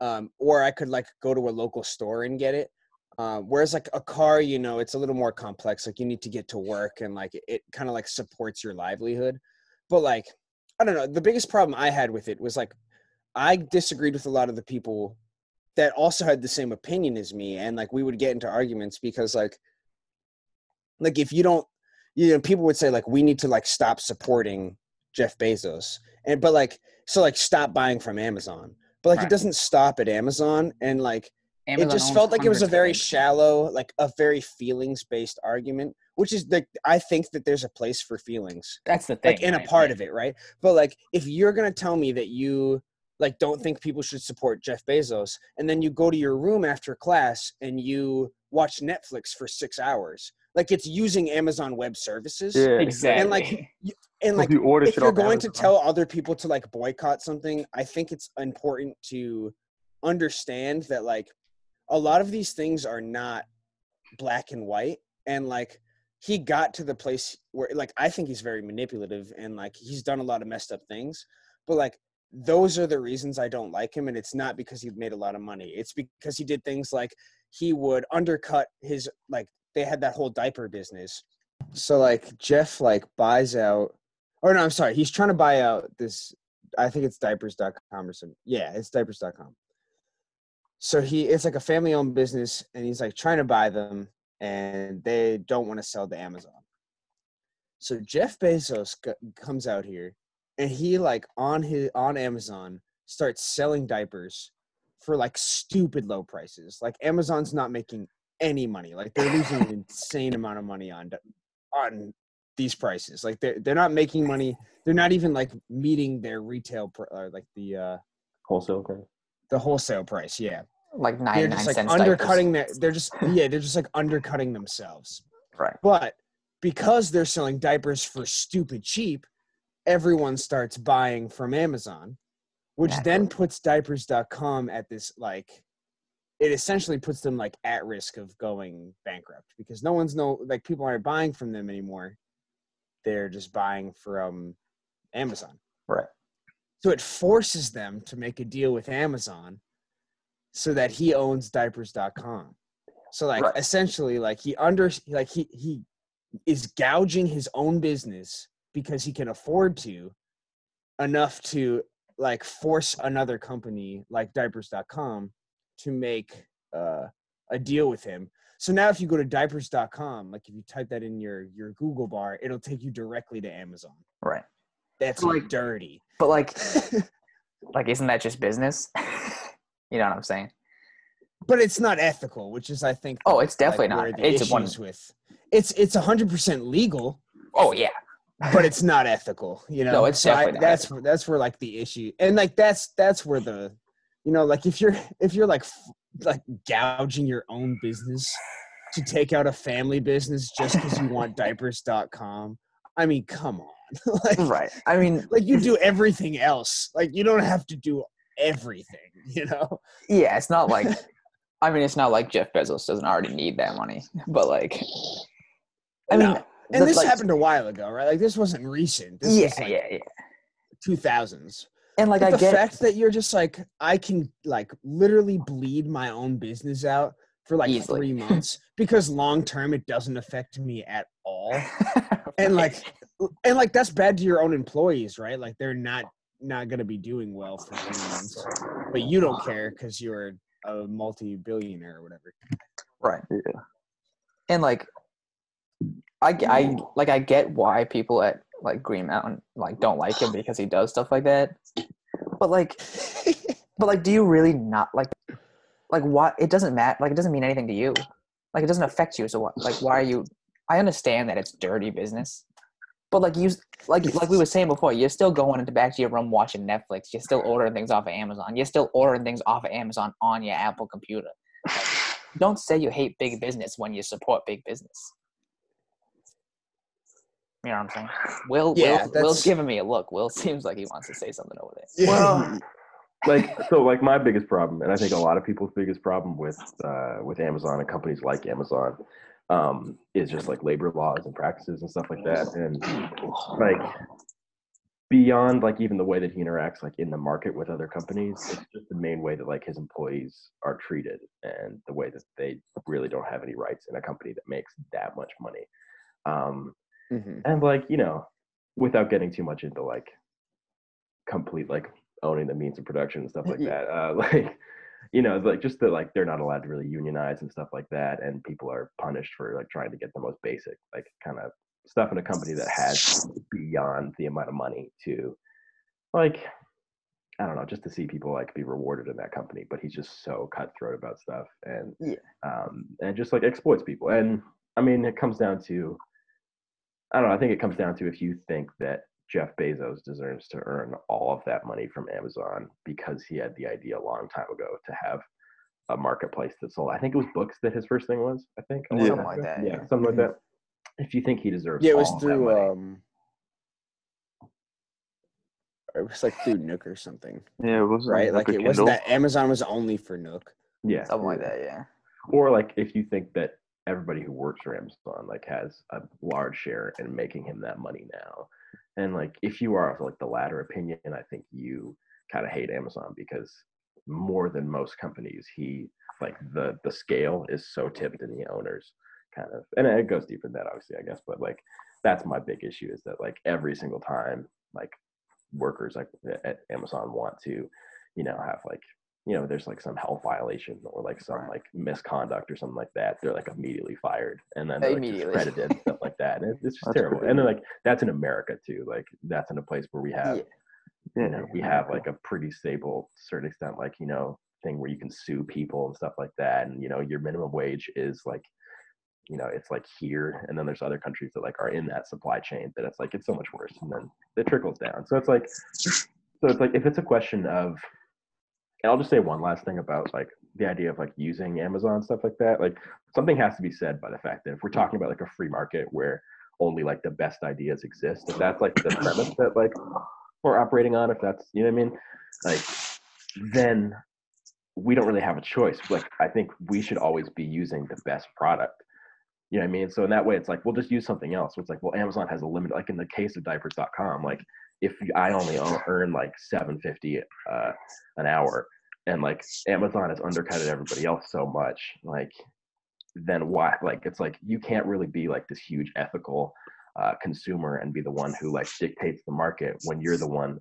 Um, or I could like go to a local store and get it. Um, whereas like a car, you know, it's a little more complex. Like you need to get to work and like it, it kind of like supports your livelihood. But like, I don't know. The biggest problem I had with it was like, I disagreed with a lot of the people that also had the same opinion as me. And like, we would get into arguments because like, like if you don't you know people would say like we need to like stop supporting jeff bezos and but like so like stop buying from amazon but like Right. it doesn't stop at amazon and like Amazon it just felt like it was a very shallow like a very feelings based argument which is like i think that there's a place for feelings That's the thing. like in a part of it right but like if you're gonna tell me that you like don't think people should support jeff bezos. And then you go to your room after class and you watch netflix for six hours. Like it's using amazon web services. Yeah. Exactly. And, like, and If like you order if you're off going to tell other people to like boycott something i think it's important to understand that like a lot of these things are not black and white. And like he got to the place where like i think he's very manipulative and like he's done a lot of messed up things. But like those are the reasons i don't like him and it's not because he made a lot of money it's because he did things like he would undercut his like they had that whole diaper business. So like jeff like buys out or no i'm sorry he's trying to buy out this i think it's diapers.com or something yeah it's diapers.com so he it's like a family owned business and he's like trying to buy them and they don't want to sell to amazon. So jeff bezos comes out here and he like on his on amazon starts selling diapers for like stupid low prices like amazon's not making any money like they're losing an insane amount of money on on these prices like they're, they're not making money they're not even like meeting their retail pr- uh, like the uh wholesale price. the wholesale price yeah like nine. they're 99 just like cents undercutting their they're just yeah they're just like undercutting themselves Right. but because they're selling diapers for stupid cheap everyone starts buying from amazon which then puts diapers.com at this like it essentially puts them like at risk of going bankrupt because no one's no like people aren't buying from them anymore they're just buying from amazon Right. so it forces them to make a deal with Amazon so that he owns diapers.com. So like Right. essentially like he under like he he is gouging his own business because he can afford to enough to like force another company like diapers.com to make uh, a deal with him. So now if you go to diapers.com, like if you type that in your your Google bar, it'll take you directly to Amazon. Right. That's Like- dirty. But like, like, isn't that just business? you know what I'm saying? but it's not ethical, which is I think. Oh, it's definitely where not. It's one. issues with it's it's hundred percent legal, Oh yeah. But it's not ethical. You know, No, it's So I- that's that's where like the issue, and like that's that's where the, you know, like if you're if you're like like gouging your own business to take out a family business just because you want diapers.com. I mean, come on, like right. I mean, like you do everything else. Like you don't have to do everything. You know. yeah, it's not like. I mean, it's not like Jeff Bezos doesn't already need that money, but like, I mean, No. And this like- happened a while ago, right? Like this wasn't recent. This yeah, was like yeah, yeah. two thousands. And like, But I the get fact that you're just like I can like literally bleed my own business out for like Easily. three months because long term it doesn't affect me at all. And like and like that's bad to your own employees, right? Like they're not not going to be doing well for three months, but you don't care because you're a multi-billionaire or whatever. Right. Yeah. And like, I, I like I get why people at like Green Mountain like don't like him because he does stuff like that. But like, but like, do you really not like? Like, what? It doesn't matter. Like, it doesn't mean anything to you. Like, it doesn't affect you. So what? Like, why are you? I understand that it's dirty business, but like you, like like we were saying before, you're still going into back to your room watching Netflix. You're still ordering things off of Amazon. You're still ordering things off of Amazon on your Apple computer. Like, don't say you hate big business when you support big business. You know what I'm saying? Will, Yeah, Will Will's giving me a look. Will seems like he wants to say something over there. Well, like so, like my biggest problem, and I think a lot of people's biggest problem with uh, with Amazon and companies like Amazon, um, is just like labor laws and practices and stuff like that, and like beyond like even the way that he interacts like in the market with other companies, it's just the main way that like his employees are treated and the way that they really don't have any rights in a company that makes that much money. Um, Mhm. and like you know without getting too much into like complete like owning the means of production and stuff like Yeah. that uh like you know like just that like they're not allowed to really unionize and stuff like that and people are punished for like trying to get the most basic like kind of stuff in a company that has beyond the amount of money to like I don't know, just to see people like be rewarded in that company, but he's just so cutthroat about stuff and Yeah. um and just like exploits people. And I mean it comes down to I don't know. I think it comes down to if you think that Jeff Bezos deserves to earn all of that money from Amazon because he had the idea a long time ago to have a marketplace that sold. I think it was books that his first thing was. I think a Yeah. Something like that, Yeah, yeah. something like that. If you think he deserves, Yeah, it was all through money, um it was like through Nook or something. Yeah, it was Right? Like it wasn't that Amazon was only for Nook. yeah, Something like that, yeah. or like if you think that everybody who works for Amazon like has a large share in making him that money now, and like if you are of like the latter opinion, I think you kind of hate Amazon because more than most companies, he like the the scale is so tipped in the owners kind of, and it goes deeper than that, obviously, I guess, but like that's my big issue is that like every single time like workers like at Amazon want to, you know, have like you know, there's like some health violation or like some Right. like misconduct or something like that, they're like immediately fired and then they're like, Immediately. discredited and stuff like that. And it's just That's terrible. crazy. And then like that's in America too. Like that's in a place where we have. Yeah, you know, we have like a pretty stable, certain extent, like you know, thing where you can sue people and stuff like that. And you know, your minimum wage is like, you know, it's like here, and then there's other countries that like are in that supply chain that it's like it's so much worse, and then it trickles down. So it's like, so it's like if it's a question of and I'll just say one last thing about like the idea of like using Amazon stuff like that. Like something has to be said by the fact that if we're talking about like a free market where only like the best ideas exist, if that's like the premise that like we're operating on, if that's you know what I mean, like then we don't really have a choice. Like I think we should always be using the best product. You know what I mean? So in that way, it's like we'll just use something else. So it's like, well, Amazon has a limit. Like in the case of diapers.com, like if I only earn like seven fifty uh, an hour, and like Amazon has undercutted everybody else so much, like then why? Like it's like you can't really be like this huge ethical uh, consumer and be the one who like dictates the market when you're the one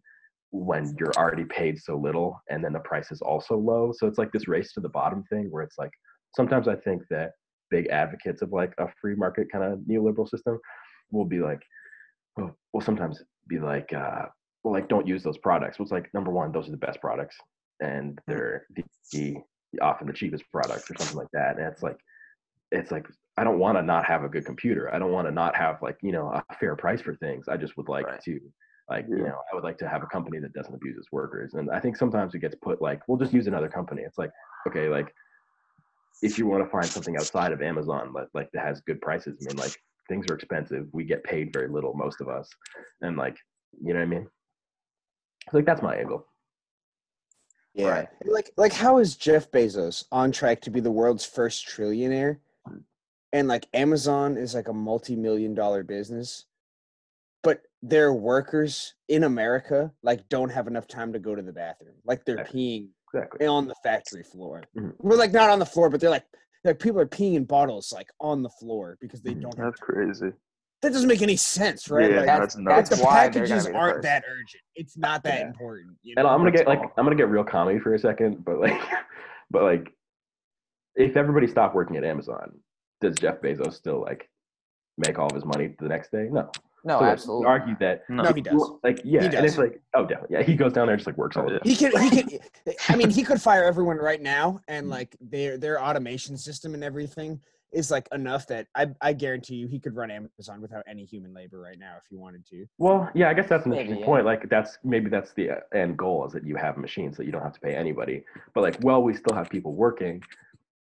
when you're already paid so little and then the price is also low. So it's like this race to the bottom thing where it's like sometimes I think that big advocates of like a free market kind of neoliberal system will be like, oh, will sometimes be like, uh, well, like don't use those products. Well, it's like number one, those are the best products, and they're the, the often the cheapest products or something like that. And it's like, it's like I don't want to not have a good computer. I don't want to not have like you know a fair price for things. I just would like Right. to like you know i would like to have a company that doesn't abuse its workers and i think sometimes it gets put like we'll just use another company it's like okay like if you want to find something outside of amazon like, like that has good prices i mean like things are expensive we get paid very little most of us and like you know what i mean like that's my angle Yeah. Right. Like like how is Jeff Bezos on track to be the world's first trillionaire? And like Amazon is like a multi-million dollar business. But their workers in America like don't have enough time to go to the bathroom. Like they're peeing exactly on the factory floor. Mhm. Well, like not on the floor, but they're like like people are peeing in bottles like on the floor because they Mhm. don't have That's crazy. that doesn't make any sense, right? Yeah, like, that's- that's like, that's the why they're packages the aren't first. that urgent. It's not that Yeah. important. You And? I'm gonna That's get like. I'm gonna get real comedy for a second, but like, but like, if everybody stopped working at Amazon, does Jeff Bezos still like make all of his money the next day? No. No, So, absolutely. you Argue that. No. no, he does. Like yeah, He and it's like oh definitely yeah he goes down there and just like works all the yeah. time. He could. He could. I mean, he could fire everyone right now, and like their their automation system and everything is like enough that I I guarantee you he could run Amazon without any human labor right now if he wanted to. Well, yeah, I guess that's an Maybe, interesting yeah. point. Like that's maybe that's the uh, end goal is that you have machines that you don't have to pay anybody. But like, well, we still have people working.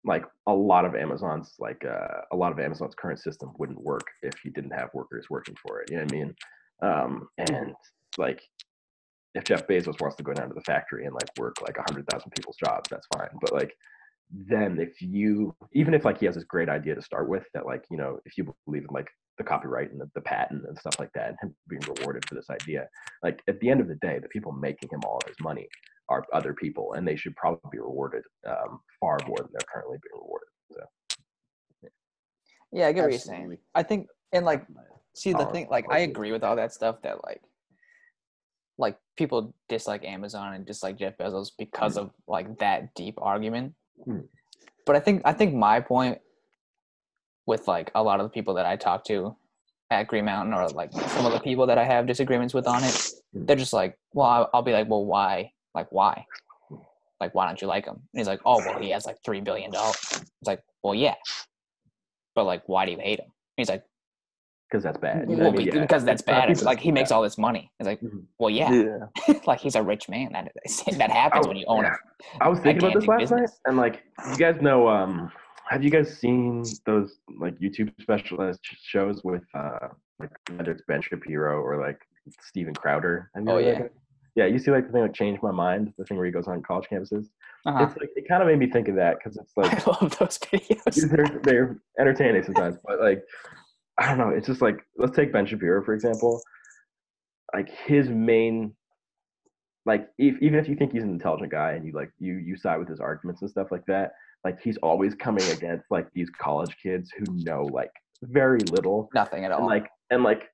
Like a lot of Amazon's like uh, a lot of Amazon's current system wouldn't work if you didn't have workers working for it. You know what I mean? Um, and like, if Jeff Bezos wants to go down to the factory and like work like a hundred thousand people's jobs, that's fine. But like, then if you even if like he has this great idea to start with that like you know if you believe in like the copyright and the, the patent and stuff like that and him being rewarded for this idea like at the end of the day the people making him all of his money are other people and they should probably be rewarded um, far more than they're currently being rewarded so Yeah, I get what you're saying. I think, and like, see the thing, like, I agree with all that stuff that like, like people dislike Amazon and dislike Jeff Bezos because of like that deep argument. Hmm. But I think, I think my point with like a lot of the people that I talk to at Green Mountain or like some of the people that I have disagreements with on it, Hmm. they're just like, well, I'll, I'll be like, well, why? Like, why? Like, why don't you like him? And he's like, oh, well, he has like three billion dollars. It's like, well, yeah, but like, why do you hate him? He's like, because that's bad well, I mean? Yeah. because that's bad. It's like he makes all this money. It's like, Mhm. well, yeah, Yeah. like he's a rich man. That that happens when you own yeah. a I was thinking about this last night, and like, you guys know, um, have you guys seen those like YouTube specialist shows with uh, like whether it's Ben Shapiro or like Steven Crowder? Have you Oh, yeah. Yeah. You see like the thing like changed my mind, the thing where he goes on college campuses. Uh-huh. It's like it kind of made me think of that because it's like I love those videos. they're they're entertaining sometimes, but like I don't know. It's just like let's take Ben Shapiro for example. Like his main, like if, even if you think he's an intelligent guy and you like you you side with his arguments and stuff like that, like he's always coming against like these college kids who know like very little Nothing at and all. like and like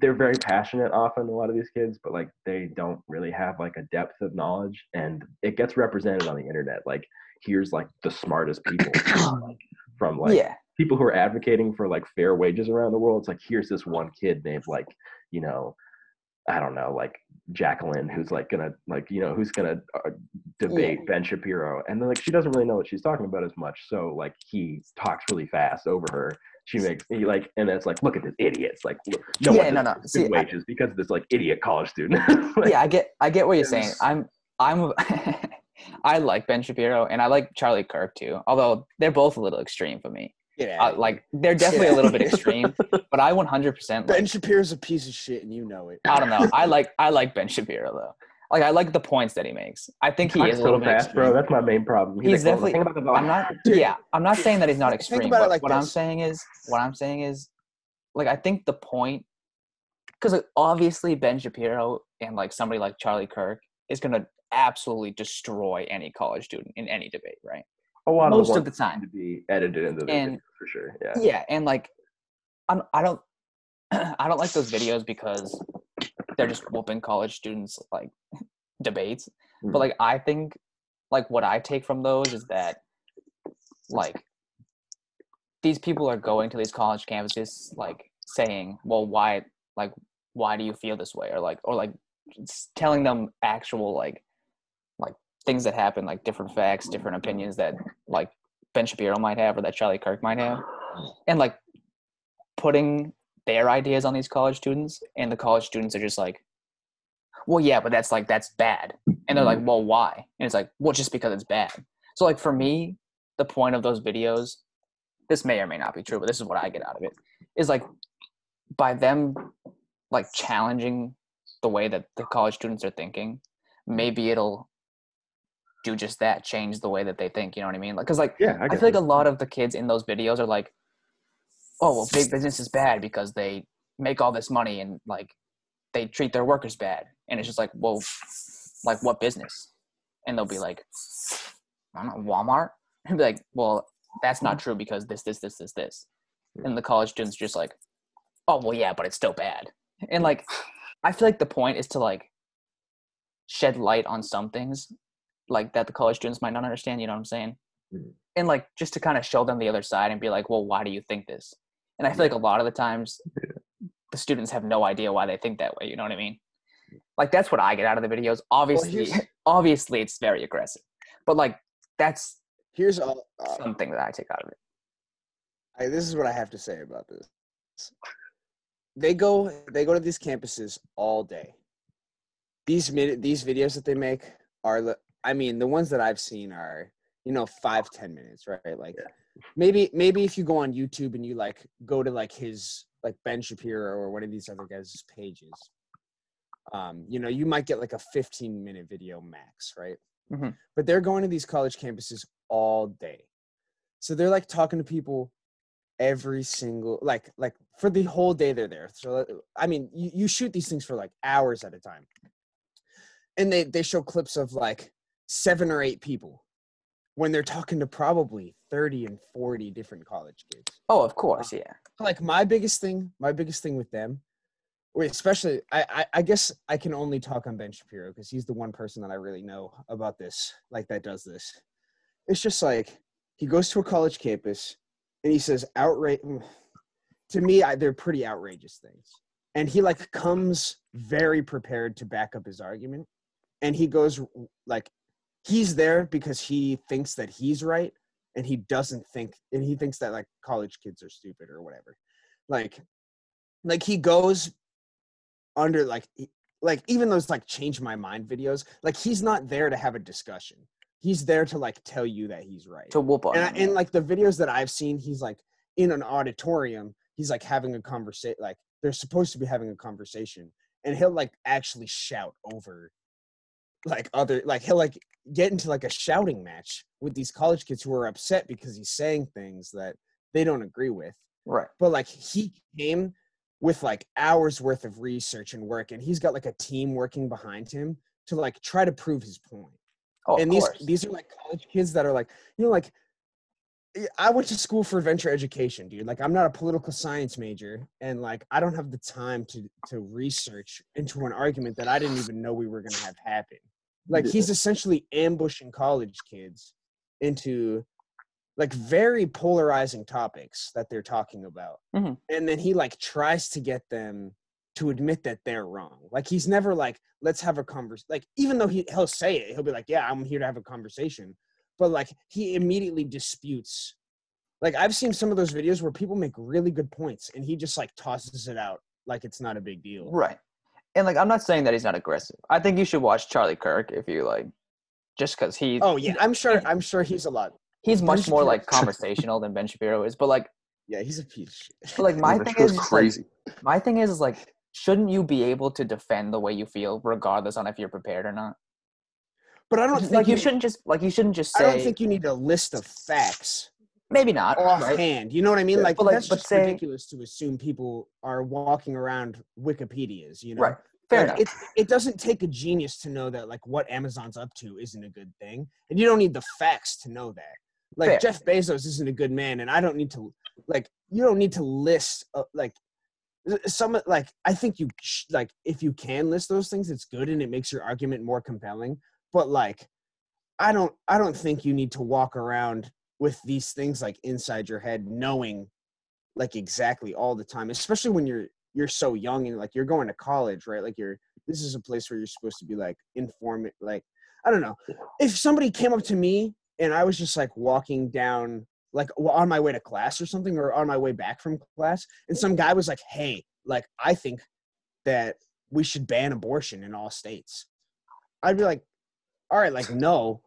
they're very passionate often a lot of these kids but like they don't really have like a depth of knowledge and it gets represented on the internet like here's like the smartest people like, from like yeah, people who are advocating for like fair wages around the world. It's like here's this one kid named like you know i don't know like jacqueline who's like gonna like you know who's gonna uh, debate ben shapiro and then like she doesn't really know what she's talking about as much so like he talks really fast over her she makes he like and then it's like look at this idiot it's like look, no Yeah, one no, no. good See, I- wages because of this like idiot college student Like, yeah, I get, I get what you're saying. I'm, I'm, I like Ben Shapiro and I like Charlie Kirk too. Although they're both a little extreme for me. Get Uh, like they're definitely a little bit extreme, but I 100% like, Ben like, Shapiro's a piece of shit, and you know it. I don't know. I like, I like Ben Shapiro though. Like I like the points that he makes. I think he talks is a so little bit fast, extreme. bro that's my main problem He's like, definitely- thing about the I'm not. Yeah, I'm not saying that he's not think extreme. about it but like what I'm saying is, what I'm saying is, like I think the point, because like, obviously Ben Shapiro and like somebody like Charlie Kirk is gonna absolutely destroy any college student in any debate, right? a lot most of, of the the time. to be edited into the And- video for sure yeah Yeah, and like, I'm I don't I don't like those videos because they're just whooping college students like debates. Mm. But like I think like what I take from those is that like these people are going to these college campuses like saying, "Well, why like why do you feel this way?" or like or like telling them actual like like things that happen, like different facts, different opinions that like Ben Shapiro might have or that Charlie Kirk might have. And like putting their ideas on these college students and the college students are just like well yeah but that's like that's bad. And they're like well why? And it's like well just because it's bad. So like for me the point of those videos this may or may not be true but this is what i get out of it is like by them like challenging the way that the college students are thinking maybe it'll do just that change the way that they think you know what i mean? Like because like yeah i, I feel like a lot of the kids in those videos are like, oh, well, big business is bad because they make all this money and like they treat their workers bad. And it's just like, well, like what business? And they'll be like, I don't know, Walmart. And be like, well, that's not true because this, this, this, this, this. And the college students just like, Oh well, yeah, but it's still bad. And like, I feel like the point is to like shed light on some things, like that the college students might not understand. You know what I'm saying? Mhm. And like just to kind of show them the other side and be like, well, why do you think this? And I feel like a lot of the times, the students have no idea why they think that way. You know what I mean? Like that's what I get out of the videos. Obviously, here's- obviously, it's very aggressive, but like that's Here's all. Uh, something that I take out of it. I, this is what I have to say about this. They go they go to these campuses all day. These these videos that they make are I mean the ones that I've seen are you know five ten minutes right like maybe maybe if you go on YouTube and you like go to like his like Ben Shapiro or one of these other guys' pages, um you know you might get like a fifteen minute video max right, Mhm. but they're going to these college campuses all day, so they're like talking to people every single like like for the whole day they're there. So i mean you, you shoot these things for like hours at a time. And they they show clips of like seven or eight people when they're talking to probably 30 and 40 different college kids. Oh, of course, uh, yeah. like my biggest thing my biggest thing with them especially I, I i guess i can only talk on ben shapiro because he's the one person that i really know about this like that does this. It's just like he goes to a college campus and he says outrage mm, to me I, they're pretty outrageous things. And he like comes very prepared to back up his argument and he goes like he's there because he thinks that he's right and he doesn't think and he thinks that like college kids are stupid or whatever like like he goes under like like even those like change my mind videos like he's not there to have a discussion he's there to like tell you that he's right To whoop on. and, and like the videos that I've seen, he's like in an auditorium. He's like having a conversation. Like they're supposed to be having a conversation, and he'll like actually shout over, like other like he'll like get into like a shouting match with these college kids who are upset because he's saying things that they don't agree with. right. But like he came with like hours worth of research and work, and he's got like a team working behind him to like try to prove his point Oh, and these course. these are like college kids that are like you know like I went to school for adventure education, dude. Like I'm not a political science major and like I don't have the time to to research into an argument that I didn't even know we were going to have happen. Like Yeah. he's essentially ambushing college kids into like very polarizing topics that they're talking about. Mhm. And then he like tries to get them to admit that they're wrong. Like he's never like, let's have a conversation. Like even though he he'll say it, he'll be like, yeah, I'm here to have a conversation. But like he immediately disputes. Like I've seen some of those videos where people make really good points, and he just like tosses it out like it's not a big deal. Right. And like I'm not saying that he's not aggressive. I think you should watch Charlie Kirk if you like just because he Oh yeah, I'm sure. I'm sure he's a lot. he's Ben much more like conversational than Ben Shapiro is. But like Yeah, he's a piece. Of shit. but like my Yeah, thing Shapiro's is crazy. Like, my thing is is like shouldn't you be able to defend the way you feel regardless on if you're prepared or not? But I don't think Like you shouldn't just like you shouldn't just say. I don't think you need a list of facts maybe not right? offhand. You know what I mean? Yeah, Like, but, that's just ridiculous to assume people are walking around Wikipedia's. You know, Right. Fair Like, enough. It, it doesn't take a genius to know that like what Amazon's up to isn't a good thing, and you don't need the facts to know that. Like Fair. Jeff Bezos isn't a good man, and I don't need to like you don't need to list uh, like some like I think you sh- like if you can list those things, it's good and it makes your argument more compelling. But like, I don't I don't think you need to walk around with these things like inside your head, knowing like exactly all the time, especially when you're you're so young and like you're going to college, right? Like you're this is a place where you're supposed to be like inform like I don't know. If somebody came up to me and I was just like walking down like on my way to class or something or on my way back from class and some guy was like, "Hey, like I think that we should ban abortion in all states." I'd be like, "All right, like no,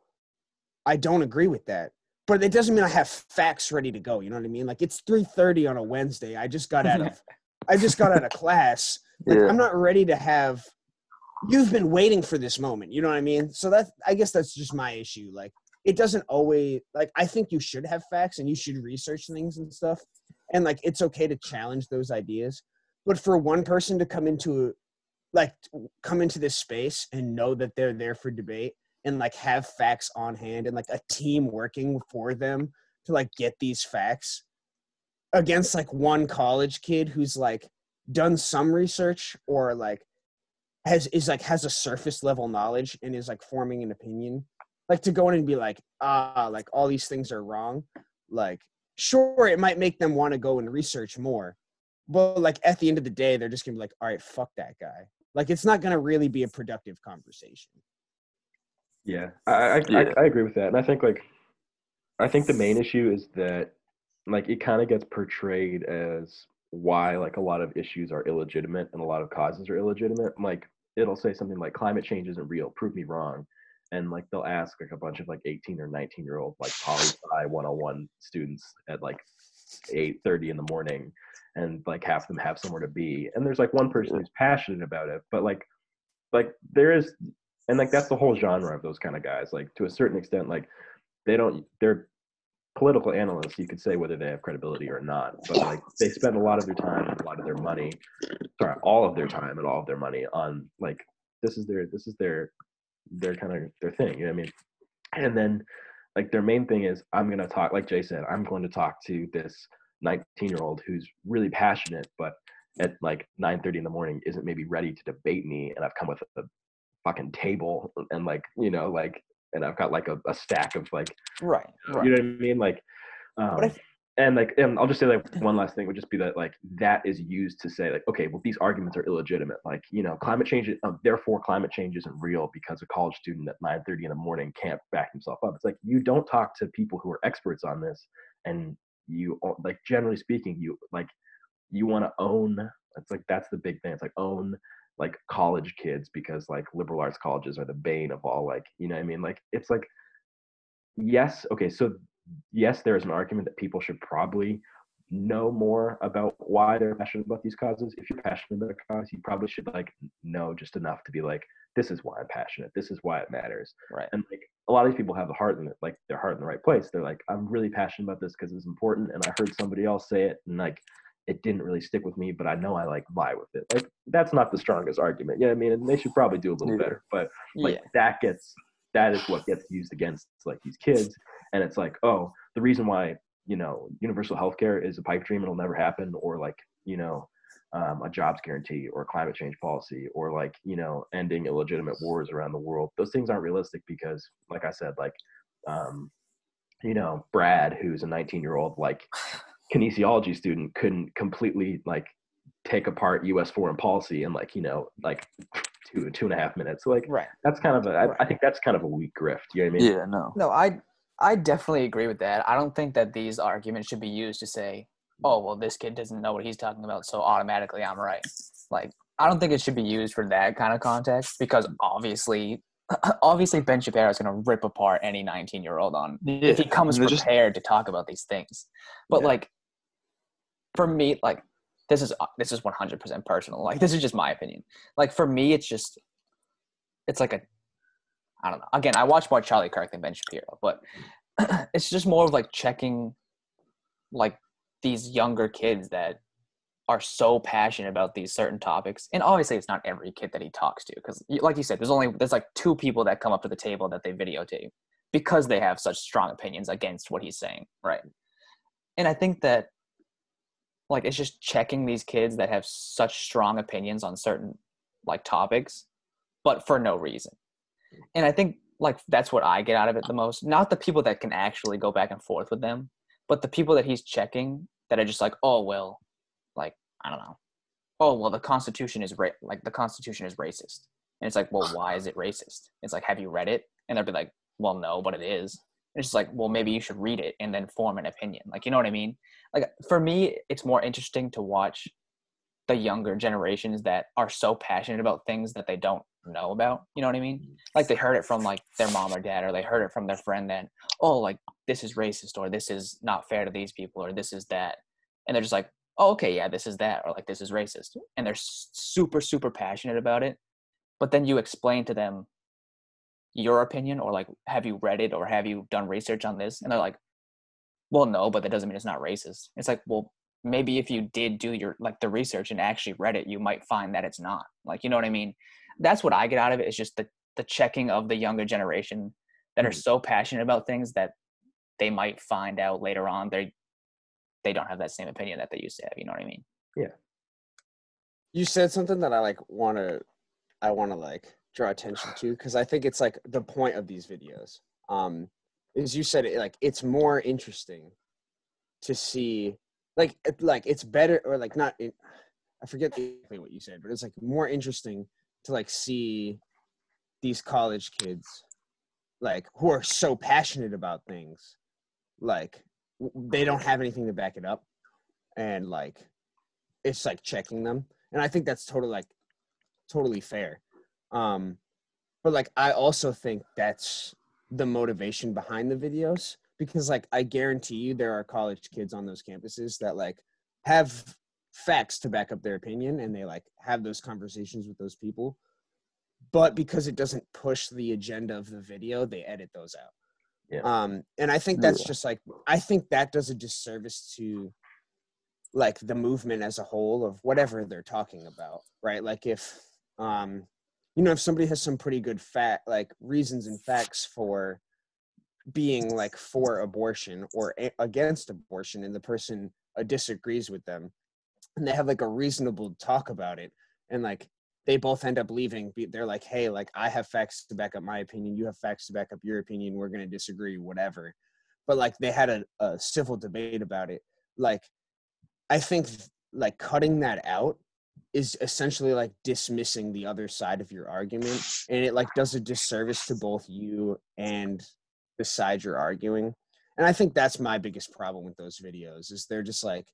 I don't agree with that." But it doesn't mean I have facts ready to go. You know what I mean? Like it's three thirty on a Wednesday. I just got out of, I just got out of class. Like, Yeah. I'm not ready to have. You've been waiting for this moment. You know what I mean? So that I guess that's just my issue. Like it doesn't always like I think you should have facts and you should research things and stuff. And like it's okay to challenge those ideas. But for one person to come into like come into this space and know that they're there for debate and like have facts on hand and like a team working for them to like get these facts against like one college kid who's like done some research or like has is like has a surface level knowledge and is like forming an opinion like to go in and be like ah like all these things are wrong like sure it might make them want to go and research more but like at the end of the day they're just gonna be like all right fuck that guy. Like it's not gonna really be a productive conversation Yeah, I, I, Yeah. I I agree with that, and I think like I think the main issue is that like it kind of gets portrayed as why like a lot of issues are illegitimate and a lot of causes are illegitimate. Like it'll say something like climate change isn't real, prove me wrong, and like they'll ask like a bunch of like 18 or 19 year old like poli sci 101 students at like 8:30 in the morning, and like half of them have somewhere to be, and there's like one person mm. who's passionate about it, but like like there is and like that's the whole genre of those kind of guys like to a certain extent like they don't they're political analysts you could say whether they have credibility or not but like they spend a lot of their time and a lot of their money sorry all of their time and all of their money on like this is their this is their their kind of their thing you know what i mean? And then like their main thing is i'm going to talk like jay said i'm going to talk to this 19 year old who's really passionate but at like 9:30 in the morning isn't maybe ready to debate me and I've come with a fucking table and like you know like and I've got like a, a stack of like Right. Right. you know what I mean like um, if- and like and I'll just say like one last thing would just be that like that is used to say like okay well these arguments are illegitimate like you know climate change uh, therefore climate change isn't real because a college student at 9:30 in the morning can't back himself up it's like you don't talk to people who are experts on this and you like generally speaking you like you want to own it's like that's the big thing it's like own like college kids because like liberal arts colleges are the bane of all like you know what i mean? Like it's like yes okay so yes there is an argument that people should probably know more about why they're passionate about these causes. If you're passionate about a cause you probably should like know just enough to be like this is why i'm passionate. This is why it matters. Right. and like a lot of these people have the heart in it like their heart in the right place. They're like i'm really passionate about this because it's important and i heard somebody else say it and like it didn't really stick with me but i know i like vibe with it. Like that's not the strongest argument yeah i mean? And they should probably do a little better but like yeah. that gets that is what gets used against like these kids. And it's like oh the reason why you know universal healthcare is a pipe dream it'll never happen or like you know um, a jobs guarantee or climate change policy or like you know ending illegitimate wars around the world those things aren't realistic because like i said like um, you know brad who's a 19 year old like kinesiology student couldn't completely like take apart us foreign policy in like you know like two two and a half minutes so like Right. that's kind of a I, Right. I think that's kind of a weak grift you know what i mean Yeah, no. No, I I definitely agree with that. I don't think that these arguments should be used to say, "Oh, well, this kid doesn't know what he's talking about, so automatically I'm right." Like, I don't think it should be used for that kind of context because obviously, obviously Ben Shapiro is going to rip apart any 19 year old on Yeah. if he comes and they're just- prepared to talk about these things. But Yeah. like, for me, like this is this is 100% personal. Like, this is just my opinion. Like for me, it's just it's like a I don't know. Again, I watch more Charlie Kirk than Ben Shapiro, but it's just more of like checking like these younger kids that are so passionate about these certain topics. And obviously it's not every kid that he talks to because like you said there's only there's like two people that come up to the table that they videotape because they have such strong opinions against what he's saying, right? And I think that like it's just checking these kids that have such strong opinions on certain like topics but for no reason. And i think like that's what i get out of it the most. Not the people that can actually go back and forth with them but the people that he's checking that are just like oh well like i don't know. Oh well the constitution is ra- like the constitution is racist. And it's like well why is it racist? It's like have you read it? And they'll be like well no but it is. And it's just like well maybe you should read it and then form an opinion. Like you know what i mean like for me it's more interesting to watch the younger generations that are so passionate about things that they don't know about you know what i mean? Like they heard it from like their mom or dad or they heard it from their friend that oh like this is racist or this is not fair to these people or this is that and they're just like oh okay yeah this is that or like this is racist and they're super super passionate about it but then you explain to them your opinion or like have you read it or have you done research on this? and they're like well no but that doesn't mean it's not racist it's like well maybe if you did do your like the research and actually read it you might find that it's not like you know what i mean that's what i get out of it is just the the checking of the younger generation that are Mhm. so passionate about things that they might find out later on they they don't have that same opinion that they used to have you know what i mean Yeah. you said something that I like want to, I want to like draw attention to because I think it's like the point of these videos. Um, is you said like it's more interesting to see like like it's better or like not. It, I forget exactly what you said, but it's like more interesting to like see these college kids like who are so passionate about things like they don't have anything to back it up and like it's like checking them and i think that's totally like totally fair um but like i also think that's the motivation behind the videos because like i guarantee you there are college kids on those campuses that like have facts to back up their opinion and they like have those conversations with those people. But because it doesn't push the agenda of the video they edit those out. Yeah. um and i think that's just like i think that does a disservice to like the movement as a whole of whatever they're talking about right? Like if um you know if somebody has some pretty good fact like reasons and facts for being like for abortion or a- against abortion and the person uh, disagrees with them and they have like a reasonable talk about it and like they both end up leaving they're like hey like i have facts to back up my opinion you have facts to back up your opinion we're going to disagree whatever. But like they had a, a civil debate about it. Like i think like cutting that out is essentially like dismissing the other side of your argument and it like does a disservice to both you and the side you're arguing. And i think that's my biggest problem with those videos is they're just like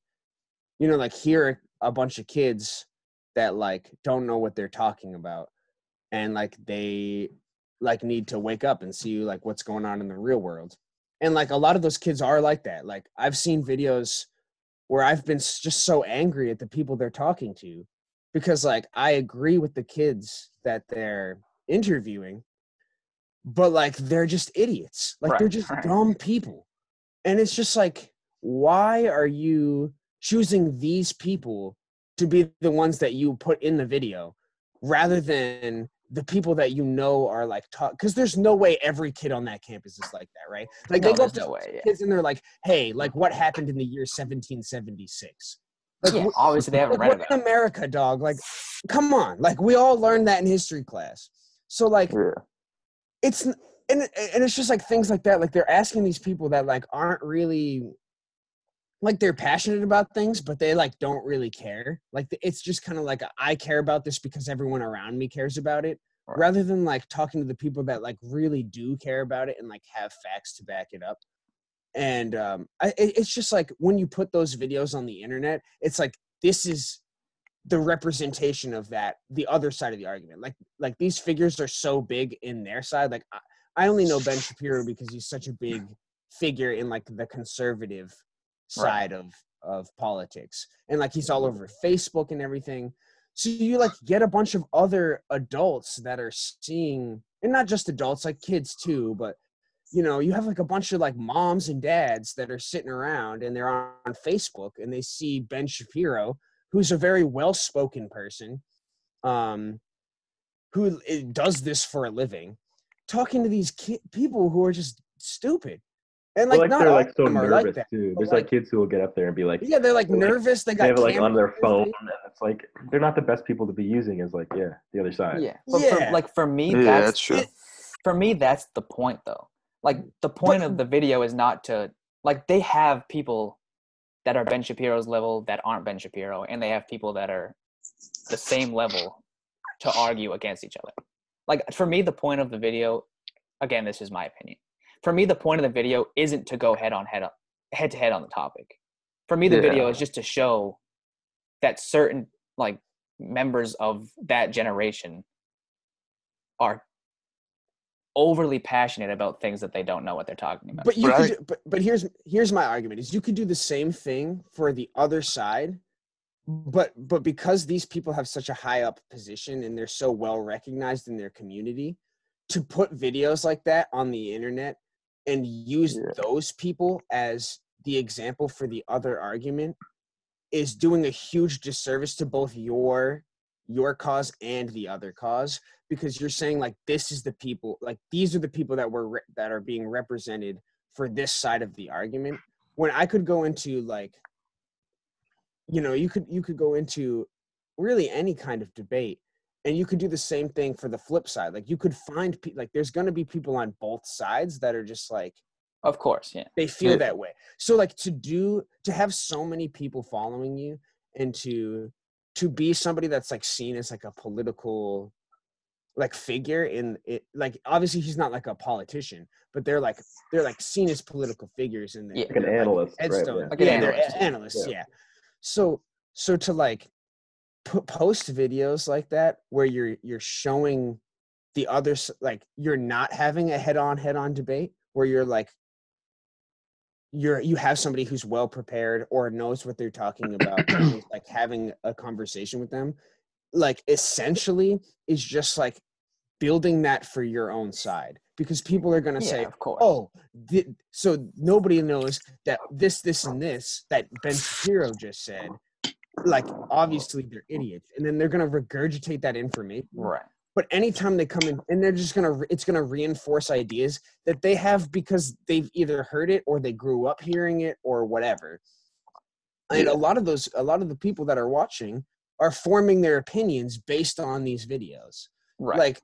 you know like here a bunch of kids that like don't know what they're talking about and like they like need to wake up and see like what's going on in the real world. And like a lot of those kids are like that. Like i've seen videos where i've been just so angry at the people they're talking to because like i agree with the kids that they're interviewing but like they're just idiots like they're just right. dumb people and it's just like why are you choosing these people to be the ones that you put in the video rather than the people that you know are like taught because there's no way every kid on that campus is like that right like No, they go up to no way, yeah. kids and they're like hey like what happened in the year 1776 like, yeah, obviously they haven't like, read we're in it. america dog? Like come on. Like we all learned that in history class. So like Yeah. it's and and it's just like things like that. Like they're asking these people that like aren't really like they're passionate about things but they like don't really care. Like it's just kind of like I care about this because everyone around me cares about it. Right. rather than like talking to the people that like really do care about it and like have facts to back it up and um I, it- it's just like when you put those videos on the internet it's like this is the representation of that the other side of the argument. Like like these figures are so big in their side like i, I only know ben shapiro because he's such a big figure in like the conservative Right. side of of politics. And like he's all over facebook and everything. So you like get a bunch of other adults that are seeing and not just adults like kids too but you know you have like a bunch of like moms and dads that are sitting around and they're on, on facebook and they see ben shapiro who's a very well-spoken person um who does this for a living talking to these ki- people who are just stupid and Well, like, like not they're like so nervous like that too. There's like- like kids who will get up there and be like, yeah they're like Like, nervous they got they have it like on their phone. And it's like they're not the best people to be using. Is like yeah, the other side. Yeah, but Yeah. For, like for me, Yeah, that's that's true. it- for me that's the point though. Like the point of the video is not to like they have people that are Ben Shapiro's level that aren't Ben Shapiro, and they have people that are the same level to argue against each other. Like for me, the point of the video, again, this is my opinion. For me, the point of the video isn't to go head on head up, head to head on the topic. For me, the video is just to show that certain like members of that generation are overly passionate about things that they don't know what they're talking about. But you But could, do, but but here's here's my argument: is you could do the same thing for the other side, but but because these people have such a high up position and they're so well recognized in their community, to put videos like that on the internet and use Yeah. those people as the example for the other argument is doing a huge disservice to both your your cause and the other cause because you're saying like this is the people like these are the people that were re- that are being represented for this side of the argument when i could go into like you know you could you could go into really any kind of debate and you could do the same thing for the flip side like you could find pe- like there's going to be people on both sides that are just like Of course, yeah. they feel Yeah. that way so like to do to have so many people following you and to to be somebody that's like seen as like a political like figure in it like obviously he's not like a politician but they're like they're like seen as political figures in the, Yeah. Like an analyst, right? headstone. Yeah. Like an yeah, they're analyst, a- analysts, Yeah. yeah. So so to like put post videos like that where you're you're showing the other like you're not having a head on head on debate where you're like you're you have somebody who's well prepared or knows what they're talking about like having a conversation with them like essentially is just like building that for your own side because people are going to Yeah, say of course. oh thi- so nobody knows that this this and this that Ben Shapiro just said like obviously they're idiots and then they're going to regurgitate that information right. But anytime they come in and they're just to it's to reinforce ideas that they have because they've either heard it or they grew up hearing it or whatever and a lot of those a lot of the people that are watching are forming their opinions based on these videos Right. like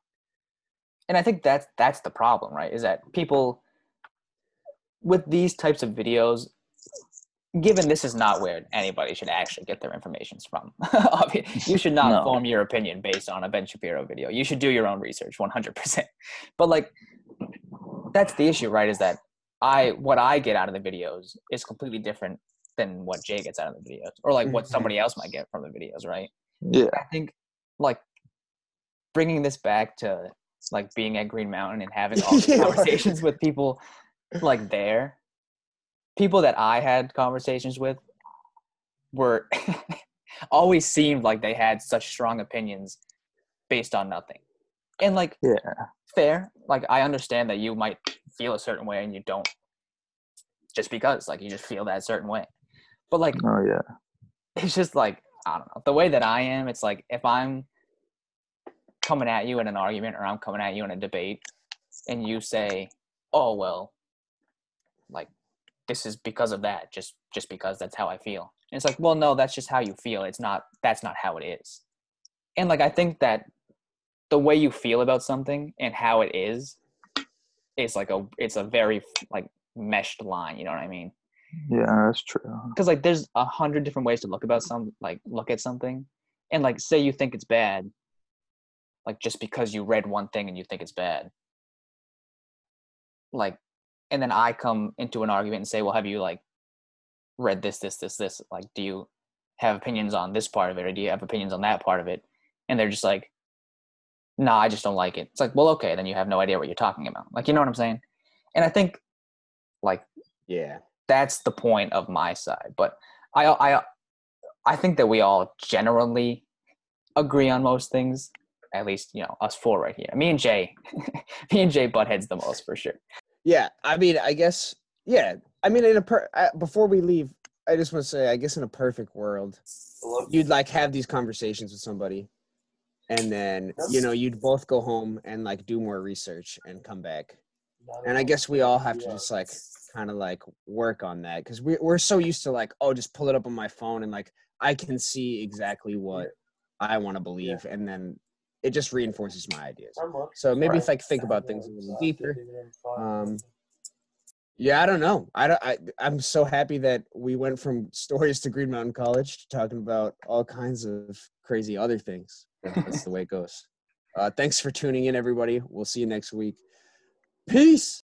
and I think that's that's the problem, right? Is that people with these types of videos, given this is not where anybody should actually get their information from. You should not No. form your opinion based on a Ben Shapiro video. You should do your own research, one hundred percent. But like, that's the issue, right? Is that I what I get out of the videos is completely different than what Jay gets out of the videos, or like what somebody mm-hmm. else might get from the videos, right? Yeah. I think like bringing this back to like being at Green Mountain and having all these conversations with people like there, people that I had conversations with were always seemed like they had such strong opinions based on nothing. And like Yeah. fair, like I understand that you might feel a certain way and you don't just because like you just feel that certain way. But like Oh yeah. it's just like I don't know the way that I am. It's like if I'm coming at you in an argument or I'm coming at you in a debate, and you say, "Oh well, like this is because of that, just just because that's how I feel," and it's like, well, no, that's just how you feel. It's not. That's not how it is. And like I think that the way you feel about something and how it is is like a it's a very like meshed line. You know what I mean? Yeah, that's true. because like there's a hundred different ways to look about some like look at something and like say you think it's bad like just because you read one thing and you think it's bad like and then i come into an argument and say well have you like read this this this this like do you have opinions on this part of it or do you have opinions on that part of it and they're just like nah i just don't like it it's like well okay then you have no idea what you're talking about like you know what i'm saying and i think like yeah that's the point of my side. But I I I think that we all generally agree on most things. At least you know us four right here. Me and Jay, me and Jay butt heads the most for sure. Yeah, I mean, I guess, yeah. I mean, in a per- I, before we leave, I just want to say, I guess in a perfect world, you'd like have these conversations with somebody, and then you know you'd both go home and like do more research and come back. And I guess we all have to just like kind of like work on that because we we're so used to like, oh, just pull it up on my phone and like I can see exactly what I want to believe, and then it just reinforces my ideas. So maybe if I think about things a little deeper. Um, yeah, I don't know. I don't. I, I'm so happy that we went from stories to Green Mountain College to talking about all kinds of crazy other things. That's the way it goes. Uh, thanks for tuning in, everybody. We'll see you next week. Peace.